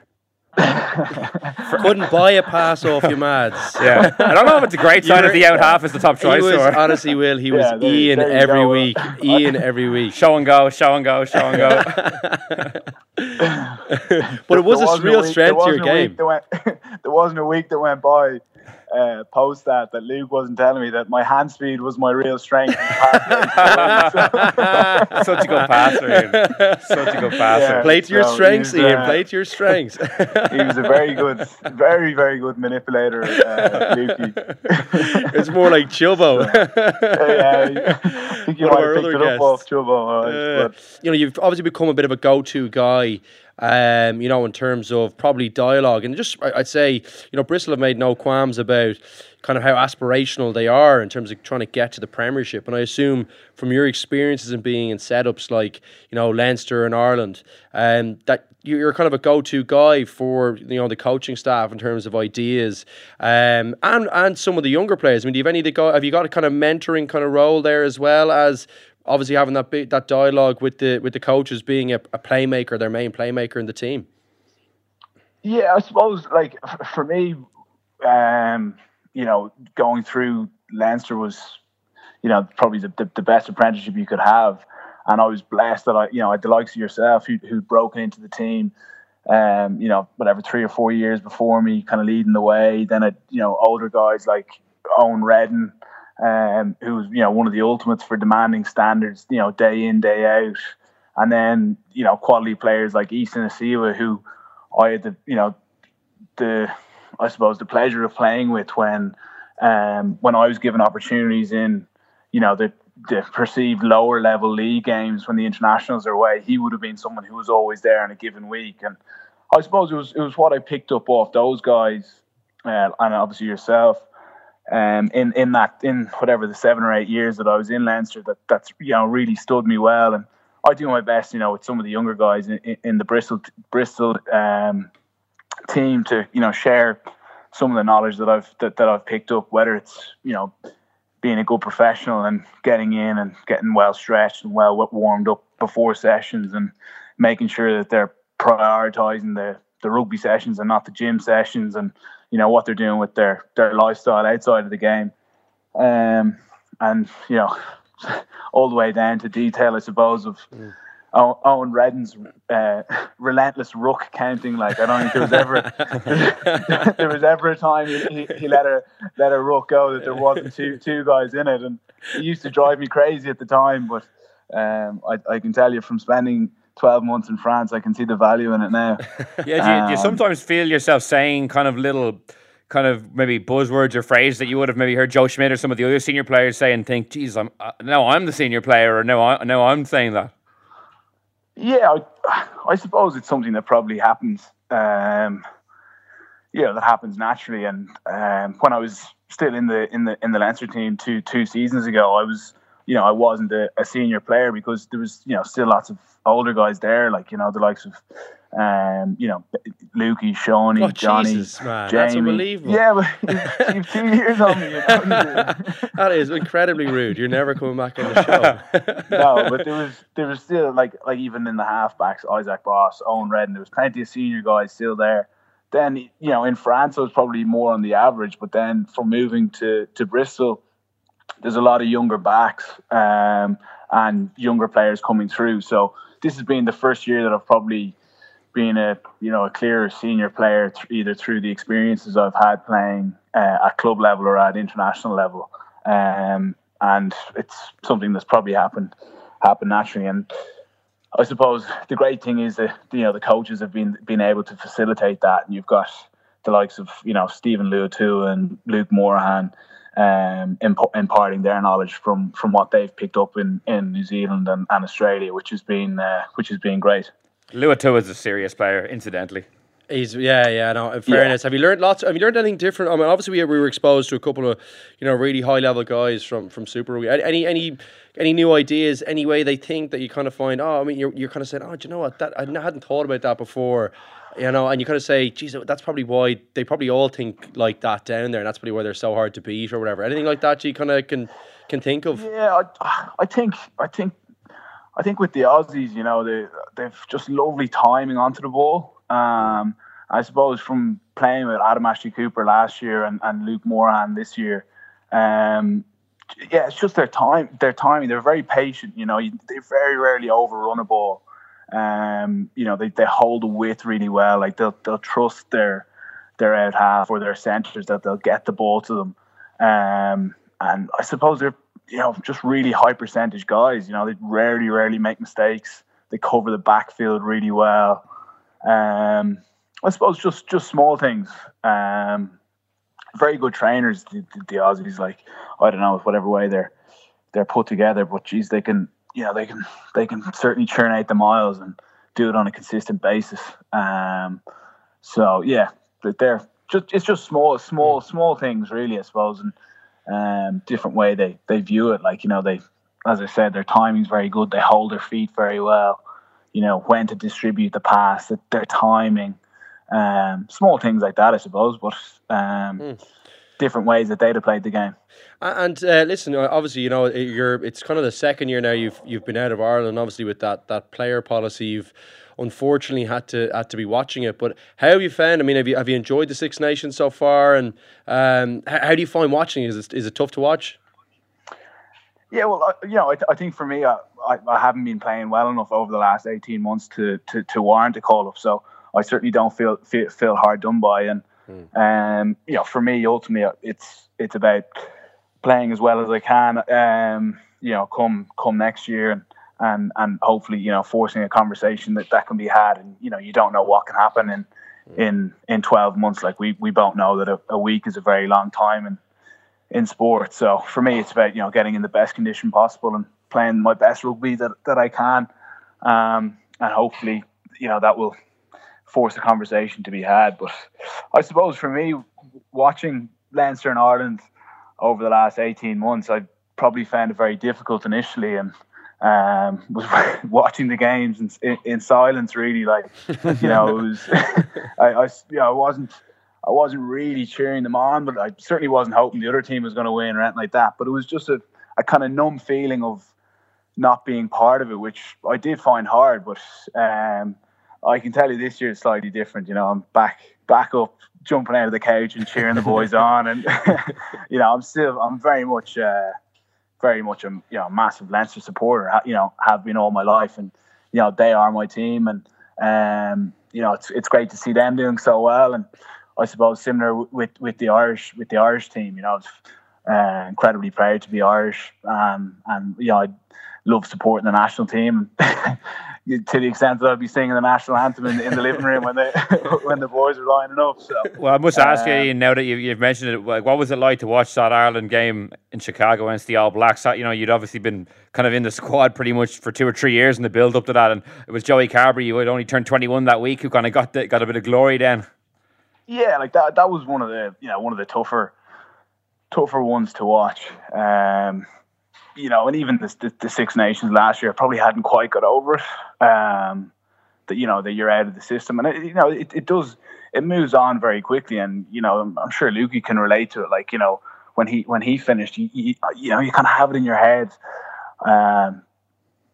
Speaker 7: Couldn't buy a pass off you, Mads. (laughs)
Speaker 6: Yeah, I don't know if it's a great (laughs) sign of the out half is the top try scorer.
Speaker 7: Honestly, Will he was yeah, there, Ian there every go. week. Ian every week.
Speaker 6: Show and go, show and go, show and go. (laughs)
Speaker 7: but it was a real strength to your game.
Speaker 8: Went, there wasn't a week that went by uh, post that that Luke wasn't telling me that my hand speed was my real strength. (laughs) (laughs)
Speaker 6: Such a good passer, Ian. Such a good passer. Yeah,
Speaker 7: Play to your so strengths, Ian. Uh, Play to your strengths. (laughs)
Speaker 8: he was a very good, very, very good manipulator, uh, Lukey.
Speaker 7: it's more like Chubbo.
Speaker 8: yeah, I think you One might have picked it guests. up off Chubbo. Right,
Speaker 7: you know, you've obviously become a bit of a go-to guy um, you know, in terms of probably dialogue. And just, I'd say, you know, Bristol have made no qualms about kind of how aspirational they are in terms of trying to get to the Premiership. And I assume from your experiences in being in setups like, you know, Leinster and Ireland, um, that you're kind of a go-to guy for you know the coaching staff in terms of ideas, um, and and some of the younger players. I mean, do you have any to go? Have you got a kind of mentoring kind of role there as well as obviously having that that dialogue with the with the coaches being a, a playmaker, their main playmaker in the team.
Speaker 8: Yeah, I suppose like for me, um, you know, going through Leinster was, you know, probably the, the, the, best apprenticeship you could have. And I was blessed that I, you know, I the likes of yourself who who'd broken into the team, um, you know, whatever three or four years before me, kind of leading the way. Then I, you know, older guys like Eoin Reddan, um, who was you know one of the ultimates for demanding standards, you know, day in day out, and then you know quality players like Isa Nacewa, who I had the you know the I suppose the pleasure of playing with when um, when I was given opportunities in you know the the perceived lower level league games when the internationals are away, he would have been someone who was always there in a given week. And I suppose it was it was what I picked up off those guys, uh, and obviously yourself, um, in in that in whatever the seven or eight years that I was in Leinster that that's you know really stood me well. And I do my best you know with some of the younger guys in, in the Bristol Bristol um, team to you know share some of the knowledge that I've that, that I've picked up whether it's you know being a good professional and getting in and getting well stretched and well warmed up before sessions and making sure that they're prioritizing the the rugby sessions and not the gym sessions. And you know what they're doing with their their lifestyle outside of the game, um, and you know (laughs) all the way down to detail, I suppose of. Mm. Eoin Reddan's uh, (laughs) relentless ruck counting. Like I don't think there was ever (laughs) there was ever a time he, he, he, let a let a ruck go that there wasn't two two guys in it, and it used to drive me crazy at the time. But um, I, I can tell you from spending 12 months in France, I can see the value in it now. (laughs)
Speaker 6: yeah, do you, um, do you, sometimes feel yourself saying kind of little, kind of maybe buzzwords or phrases that you would have maybe heard Joe Schmidt or some of the other senior players say and think, geez, I'm, uh, now I'm the senior player or no, I, no, I'm saying that?
Speaker 8: Yeah, I, I suppose it's something that probably happens. Um, yeah, that happens naturally. And um, when I was still in the in the in the Leinster team two two seasons ago, I was you know I wasn't a, a senior player because there was you know still lots of older guys there, like you know the likes of um, you know, Lukey, Seánie, oh, Johnny, Jesus, man. Jamie. That's
Speaker 7: unbelievable.
Speaker 8: Yeah, but you've two years on me. You know? (laughs)
Speaker 7: that is incredibly rude. You're never coming back on the show. (laughs)
Speaker 8: no, but there was there was still like like even in the halfbacks, Isaac Boss, Eoin Reddan, there was plenty of senior guys still there. Then you know in France it was probably more on the average, but then from moving to to Bristol, there's a lot of younger backs um, and younger players coming through. So this has been the first year that I've probably been a you know a clear senior player th- either through the experiences I've had playing uh, at club level or at international level, um, and it's something that's probably happened happened naturally. And I suppose the great thing is that you know the coaches have been been able to facilitate that, and you've got the likes of you know Steven Luatua and Luke Morahan um, imp- imparting their knowledge from from what they've picked up in, in New Zealand and, and Australia, which has been uh, which has been great.
Speaker 6: Luatua is a serious player, incidentally.
Speaker 7: He's yeah yeah no. In fairness, have you learned lots? Have you learned anything different? I mean, obviously we, we were exposed to a couple of you know really high level guys from from Super Rugby. Any any any new ideas? Any way they think that you kind of find? Oh, I mean, you're you're kind of saying, oh, do you know what? That I hadn't thought about that before. You know, and you kind of say, geez, that's probably why they probably all think like that down there, and that's probably why they're so hard to beat or whatever. Anything like that you kind of can can think of?
Speaker 8: Yeah, I, I think I think I think with the Aussies, you know, they they've just lovely timing onto the ball. Um, I suppose from playing with Adam Ashley Cooper last year and, and Luke Morahan this year, um, yeah, it's just their time, their timing. They're very patient. You know, they very rarely overrun a ball. Um, you know, they, they hold the width really well. Like they'll they'll trust their their out half or their centres that they'll get the ball to them. Um, and I suppose they're you know just really high percentage guys. You know, they rarely rarely make mistakes. They cover the backfield really well. Um, I suppose just just small things. Um, very good trainers, the, the, the Aussies. Like I don't know, whatever way they're they're put together, but geez, they can you know they can they can certainly churn out the miles and do it on a consistent basis. Um, so yeah, they're just it's just small small small things really, I suppose, and um, different way they they view it. Like you know they, as I said, their timing's very good. They hold their feet very well. You know when to distribute the pass, their timing, um, small things like that, I suppose. But um, mm different ways that they'd have played the game.
Speaker 7: And uh, listen, uh, obviously, you know, you're it's kind of the second year now you've you've been out of Ireland. Obviously, with that that player policy, you've unfortunately had to had to be watching it. But how have you found? I mean, have you have you enjoyed the Six Nations so far? And um, how, how, do you find watching? Is it, is it tough to watch?
Speaker 8: Yeah, well, uh, you know, I, I think for me, I, I, I haven't been playing well enough over the last eighteen months to to, to warrant a call up. So I certainly don't feel feel, feel hard done by and. Mm. Um, you know, for me, ultimately, it's it's about playing as well as I can. Um, you know, come come next year and and and hopefully, you know, forcing a conversation that that can be had. And you know, you don't know what can happen in mm. in in twelve months. Like we we both know that a, a week is a very long time in in sport. So for me, it's about you know getting in the best condition possible and playing my best rugby that that I can. Um, and hopefully, you know, that will force a conversation to be had. But I suppose for me, watching Leinster and Ireland over the last 18 months, I probably found it very difficult initially and um, (laughs) was watching the games in, in, in, silence, really. Like, you know, it was, (laughs) (laughs) I, I, you know, I wasn't, I wasn't really cheering them on, but I certainly wasn't hoping the other team was going to win or anything like that. But it was just a, a kind of numb feeling of not being part of it, which I did find hard. But um, I can tell you this year is slightly different. You know, I'm back back up, jumping out of the couch and cheering the boys on, and (laughs) you know, I'm still I'm very much uh, very much a you know massive Leinster supporter. You know, have been all my life, and you know they are my team, and um, you know it's it's great to see them doing so well, and I suppose similar with with the Irish with the Irish team. You know, uh, incredibly proud to be Irish, um, and you know I love supporting the national team. (laughs) to the extent that I'd be singing the national anthem in, in the living room when they (laughs) when the boys were lining up. So,
Speaker 6: well, I must ask uh, you now that you've, you've mentioned it, like, what was it like to watch that Ireland game in Chicago against the All Blacks? You know, you'd obviously been kind of in the squad pretty much for two or three years in the build up to that, and it was Joey Carbery who had only turned twenty one that week who kind of got the, got a bit of glory then.
Speaker 8: Yeah, like that. That was one of the you know one of the tougher tougher ones to watch. Um, you know, and even the, the, the, Six Nations last year probably hadn't quite got over it. Um, that you know that you're out of the system, and it, you know it, it does it moves on very quickly, and you know I'm, I'm sure Lukey can relate to it. Like you know when he when he finished, you, you, you know you kind of have it in your head. Um,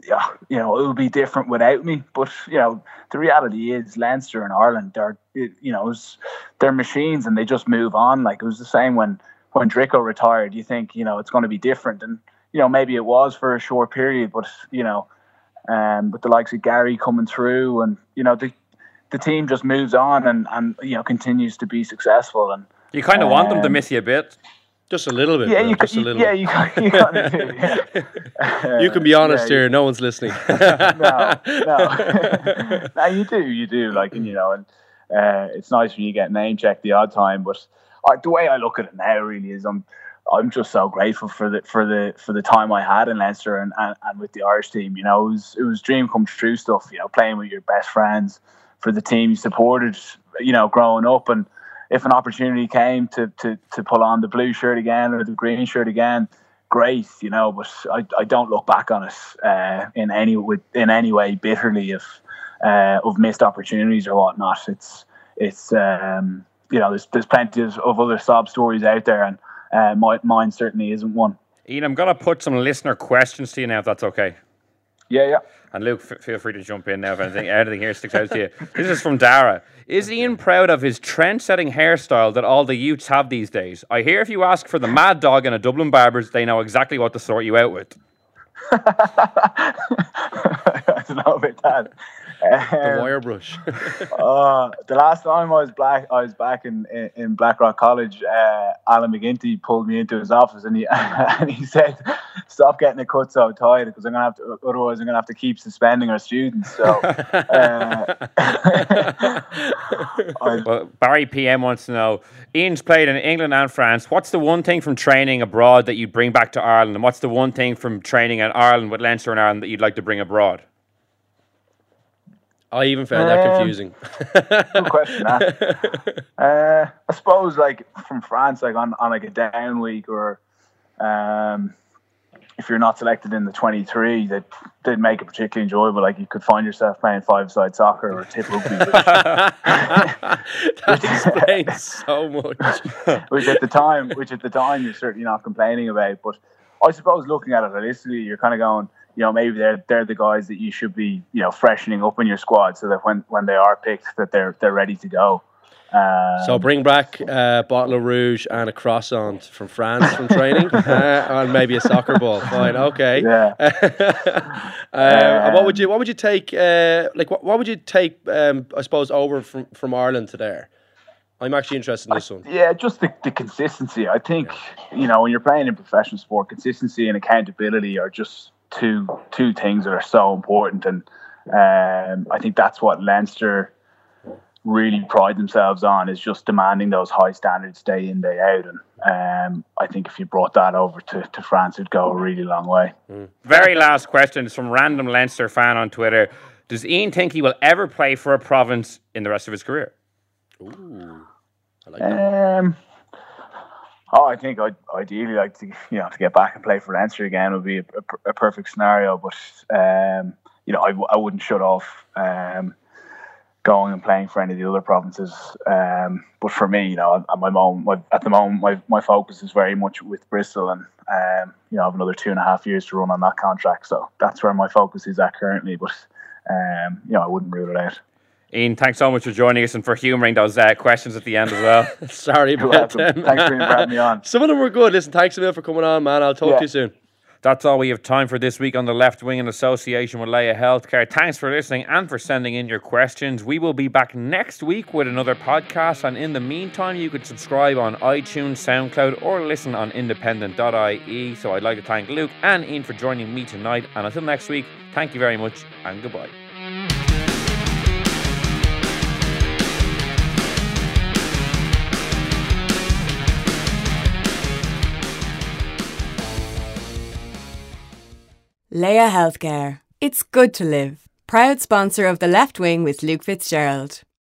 Speaker 8: yeah, you know it'll be different without me, but you know the reality is Leinster and Ireland, they're you know was, they're machines and they just move on. Like it was the same when when Drico retired, you think you know it's going to be different, and you know maybe it was for a short period, but you know, um, with the likes of Garry coming through, and you know the the team just moves on and and you know continues to be successful, and
Speaker 6: You kind of want them to
Speaker 8: Um,
Speaker 6: miss you a bit.
Speaker 7: Just a little bit.
Speaker 8: yeah,
Speaker 7: Will,
Speaker 8: you,
Speaker 7: just a little
Speaker 8: yeah you, (laughs) you do. Yeah. (laughs)
Speaker 7: You can be honest
Speaker 8: yeah,
Speaker 7: here. No one's listening. (laughs)
Speaker 8: no, no, no, you do, you do. Like, and, you know, and uh, it's nice when you get name checked the odd time. But uh, the way I look at it now, really, is I'm, I'm just so grateful for the for the for the time I had in Leinster and, and, and with the Irish team. You know, it was it was dream come true stuff. You know, playing with your best friends for the team you supported. You know, growing up and. If an opportunity came to, to, to pull on the blue shirt again or the green shirt again, great, you know, but I, I don't look back on it uh, in any with in any way bitterly of uh, of missed opportunities or whatnot. It's it's um, you know there's there's plenty of, of other sob stories out there, and uh, my, mine certainly isn't one.
Speaker 6: Ian, I'm going to put some listener questions to you now, if that's okay.
Speaker 8: Yeah, yeah.
Speaker 6: And Luke, f- feel free to jump in now if anything, (laughs) anything here sticks out to you. This is from Dara. Is Ian proud of his trend-setting hairstyle that all the youths have these days? I hear if you ask for the Mad Dog in a Dublin Barbers, they know exactly what to sort you out with. (laughs)
Speaker 8: I don't know about that.
Speaker 7: The
Speaker 8: Um,
Speaker 7: wire brush.
Speaker 8: Uh, (laughs) the last time I was black, I was back in, in, in Blackrock College. Uh, Alan McGinty pulled me into his office and he (laughs) and he said, "Stop getting the cut so tight because I'm gonna have to. Otherwise, I'm gonna have to keep suspending our students." So, uh, (laughs) I,
Speaker 6: Well, Barry PM wants to know Ian's played in England and France. What's the one thing from training abroad that you'd bring back to Ireland? And what's the one thing from training in Ireland with Leinster and Ireland that you'd like to bring abroad?
Speaker 7: I even found that
Speaker 8: Um,
Speaker 7: confusing.
Speaker 8: good question. (laughs) Uh, I suppose like from France, like on, on like a down week, or um, if you're not selected in the 23, that didn't make it particularly enjoyable. Like you could find yourself playing five-side soccer or tip rugby, which, (laughs)
Speaker 7: that explains so much. (laughs)
Speaker 8: which at the time, which at the time you're certainly not complaining about. But I suppose looking at it holistically, you're kind of going, you know, maybe they're they're the guys that you should be, you know, freshening up in your squad so that when when they are picked, that they're they're ready to go. Um,
Speaker 7: So bring back a bottle of rouge and a croissant from France from training, (laughs) uh, and maybe a soccer ball. Fine, okay.
Speaker 8: Yeah.
Speaker 7: um, (laughs) and what would you what would you take? Uh, like what, what would you take? Um, I suppose over from from Ireland to there. I'm actually interested in this one.
Speaker 8: Yeah, just the, the consistency. I think you know when you're playing in professional sport, consistency and accountability are just two two things that are so important, and um, I think that's what Leinster really pride themselves on is just demanding those high standards day in day out, and um, I think if you brought that over to, to France, it'd go a really long way.
Speaker 6: Very last question is from random Leinster fan on Twitter. Does Ian think he will ever play for a province in the rest of his career?
Speaker 7: Ooh, I like that.
Speaker 8: Um, oh, I think I'd ideally like to, (laughs) you know, to get back and play for Leinster again would be a, a, a perfect scenario. But um, you know, I, I wouldn't shut off um, going and playing for any of the other provinces. Um, but for me, you know, at my moment, my, at the moment, my, my focus is very much with Bristol, and um, you know, I have another two and a half years to run on that contract. So that's where my focus is at currently. But um, you know, I wouldn't rule it out.
Speaker 6: Ian, thanks so much for joining us and for humouring those uh, questions at the end as well. (laughs)
Speaker 7: Sorry about
Speaker 8: welcome.
Speaker 7: them.
Speaker 8: Thanks for having me on. (laughs)
Speaker 7: Some of them were good. Listen, thanks a million for coming on, man. I'll talk
Speaker 8: Yeah.
Speaker 7: to you soon.
Speaker 6: That's all we have time for this week on the left wing in association with Laya Healthcare. Thanks for listening and for sending in your questions. We will be back next week with another podcast. And in the meantime, you could subscribe on iTunes, SoundCloud, or listen on independent.ie. So I'd like to thank Luke and Ian for joining me tonight. And until next week, thank you very much and goodbye.
Speaker 4: Laya Healthcare. It's good to live. Proud sponsor of The Left Wing with Luke Fitzgerald.